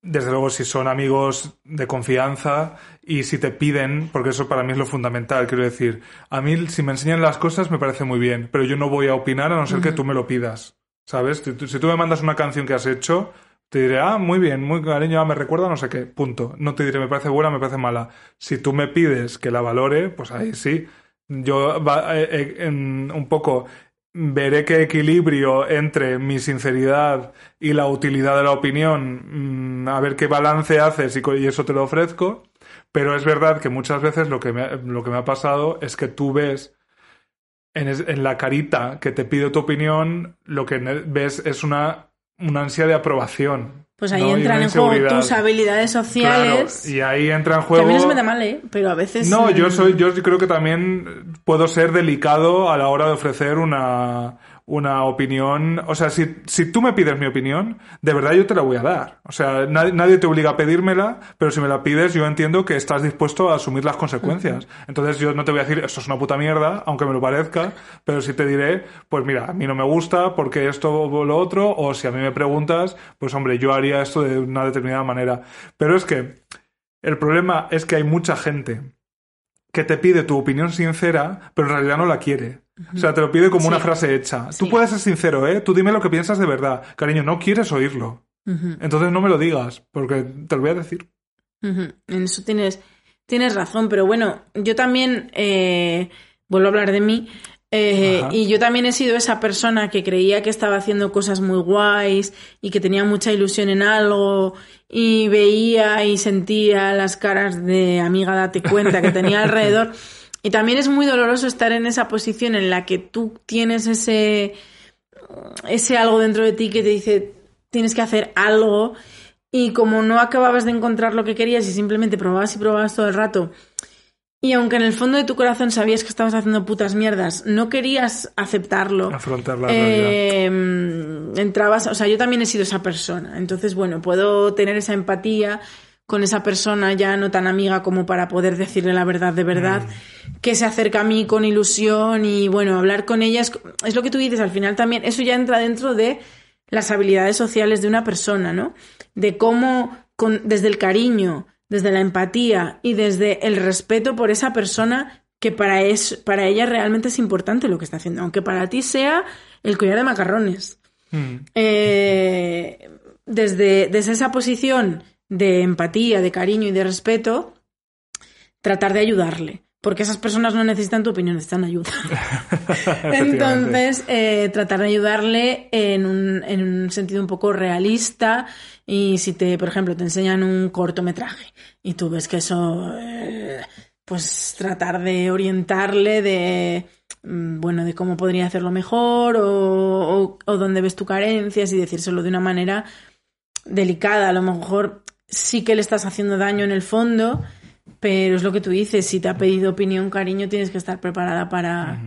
desde luego, si son amigos de confianza y si te piden, porque eso para mí es lo fundamental, quiero decir, a mí si me enseñan las cosas me parece muy bien, pero yo no voy a opinar a no ser que tú me lo pidas. ¿Sabes? Si tú, me mandas una canción que has hecho, te diré, ah, muy bien, muy cariño, ah, me recuerda no sé qué, punto. No te diré, me parece buena, me parece mala. Si tú me pides que la valore, pues ahí sí. Yo va- eh, eh, en- un poco veré qué equilibrio entre mi sinceridad y la utilidad de la opinión, mm, a ver qué balance haces y, y eso te lo ofrezco. Pero es verdad que muchas veces lo que me ha pasado es que tú ves en, es- en la carita que te pide tu opinión, lo que ves es una, una ansia de aprobación. Pues ahí ¿no? Entran en juego tus habilidades Claro, sociales. y ahí entra en que juego. a mí no se me da mal, ¿eh? Pero a veces. No, yo mm, soy, yo creo que también puedo ser delicado a la hora de ofrecer una, una opinión. O sea, si, si tú me pides mi opinión, de verdad yo te la voy a dar. O sea, nadie, nadie te obliga a pedírmela, pero si me la pides, yo entiendo que estás dispuesto a asumir las consecuencias. Entonces yo no te voy a decir, esto es una puta mierda, aunque me lo parezca, pero sí te diré, pues mira, a mí no me gusta porque esto o lo otro, o si a mí me preguntas, pues hombre, yo haría esto de una determinada manera. Pero es que el problema es que hay mucha gente que te pide tu opinión sincera, pero en realidad no la quiere. O sea, te lo pide como Sí. una frase hecha. Tú puedes ser sincero, ¿eh? Tú dime lo que piensas de verdad. Cariño, no quieres oírlo. Entonces no me lo digas, porque te lo voy a decir. En eso tienes, tienes razón, pero bueno, yo también. eh, vuelvo a hablar de mí. eh, y yo también he sido esa persona que creía que estaba haciendo cosas muy guays y que tenía mucha ilusión en algo y veía y sentía las caras de amiga date cuenta que tenía alrededor. Y también es muy doloroso estar en esa posición en la que tú tienes ese, ese algo dentro de ti que te dice tienes que hacer algo y como no acababas de encontrar lo que querías y simplemente probabas y probabas todo el rato y aunque en el fondo de tu corazón sabías que estabas haciendo putas mierdas, no querías aceptarlo. Afrontar la realidad. Eh, entrabas, o sea, yo también he sido esa persona. Entonces, bueno, puedo tener esa empatía con esa persona ya no tan amiga como para poder decirle la verdad de verdad, Mm. que se acerca a mí con ilusión y bueno, hablar con ella es, es lo que tú dices al final también, eso ya entra dentro de las habilidades sociales de una persona, ¿no? De cómo con, desde el cariño, desde la empatía y desde el respeto por esa persona que para, es, para ella realmente es importante lo que está haciendo, aunque para ti sea el collar de macarrones. Mm. Eh, desde, desde esa posición de empatía, de cariño y de respeto, tratar de ayudarle. porque esas personas no necesitan tu opinión, necesitan ayuda. Entonces, eh, tratar de ayudarle en un, en un sentido un poco realista. Y si te, por ejemplo, te enseñan un cortometraje y tú ves que eso, eh, pues tratar de orientarle de, mm, bueno, de cómo podría hacerlo mejor o, o, o dónde ves tu carencias y decírselo de una manera delicada. A lo mejor sí que le estás haciendo daño en el fondo, pero es lo que tú dices, si te ha pedido opinión, cariño, tienes que estar preparada para,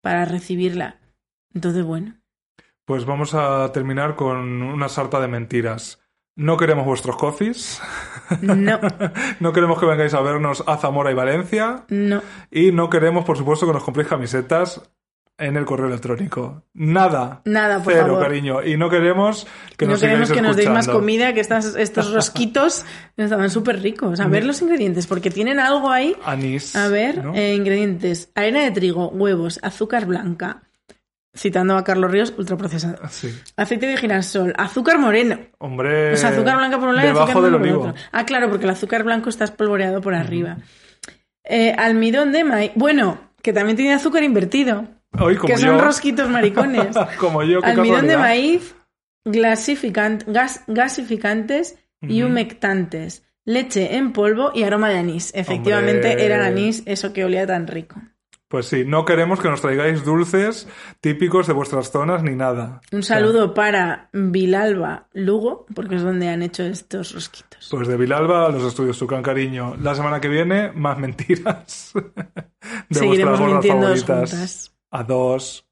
para recibirla. Entonces, bueno. Pues vamos a terminar con una sarta de mentiras. No queremos vuestros coffees. No, no queremos que vengáis a vernos a Zamora y Valencia. no. Y no queremos, por supuesto, que nos compréis camisetas en el correo electrónico. Nada. Nada, por Cero, favor. cariño. Y no queremos que No nos queremos que nos deis más comida, que estas, estos rosquitos estaban súper ricos. A ver los ingredientes, porque tienen algo ahí. Anís. A ver, ¿no? eh, ingredientes. Harina de trigo, huevos, azúcar blanca. Citando a Carlos Ríos, ultraprocesado. Sí. Aceite de girasol, azúcar moreno. Hombre. O sea, azúcar blanca por un lado y azúcar moreno por otro. Ah, claro, porque el azúcar blanco está espolvoreado por arriba. Eh, almidón de maíz. Bueno, que también tiene azúcar invertido. Hoy, como que son yo. rosquitos maricones. como yo, almidón de maíz, gas- gasificantes y humectantes. Leche en polvo y aroma de anís. Efectivamente, Hombre. era el anís, eso que olía tan rico. Pues sí, no queremos que nos traigáis dulces típicos de vuestras zonas ni nada. Un saludo para Vilalba Lugo, porque es donde han hecho estos rosquitos. Pues de Vilalba a los estudios Tucán Cariño. La semana que viene, más mentiras de Seguiremos vuestras favoritas. juntas. A dos.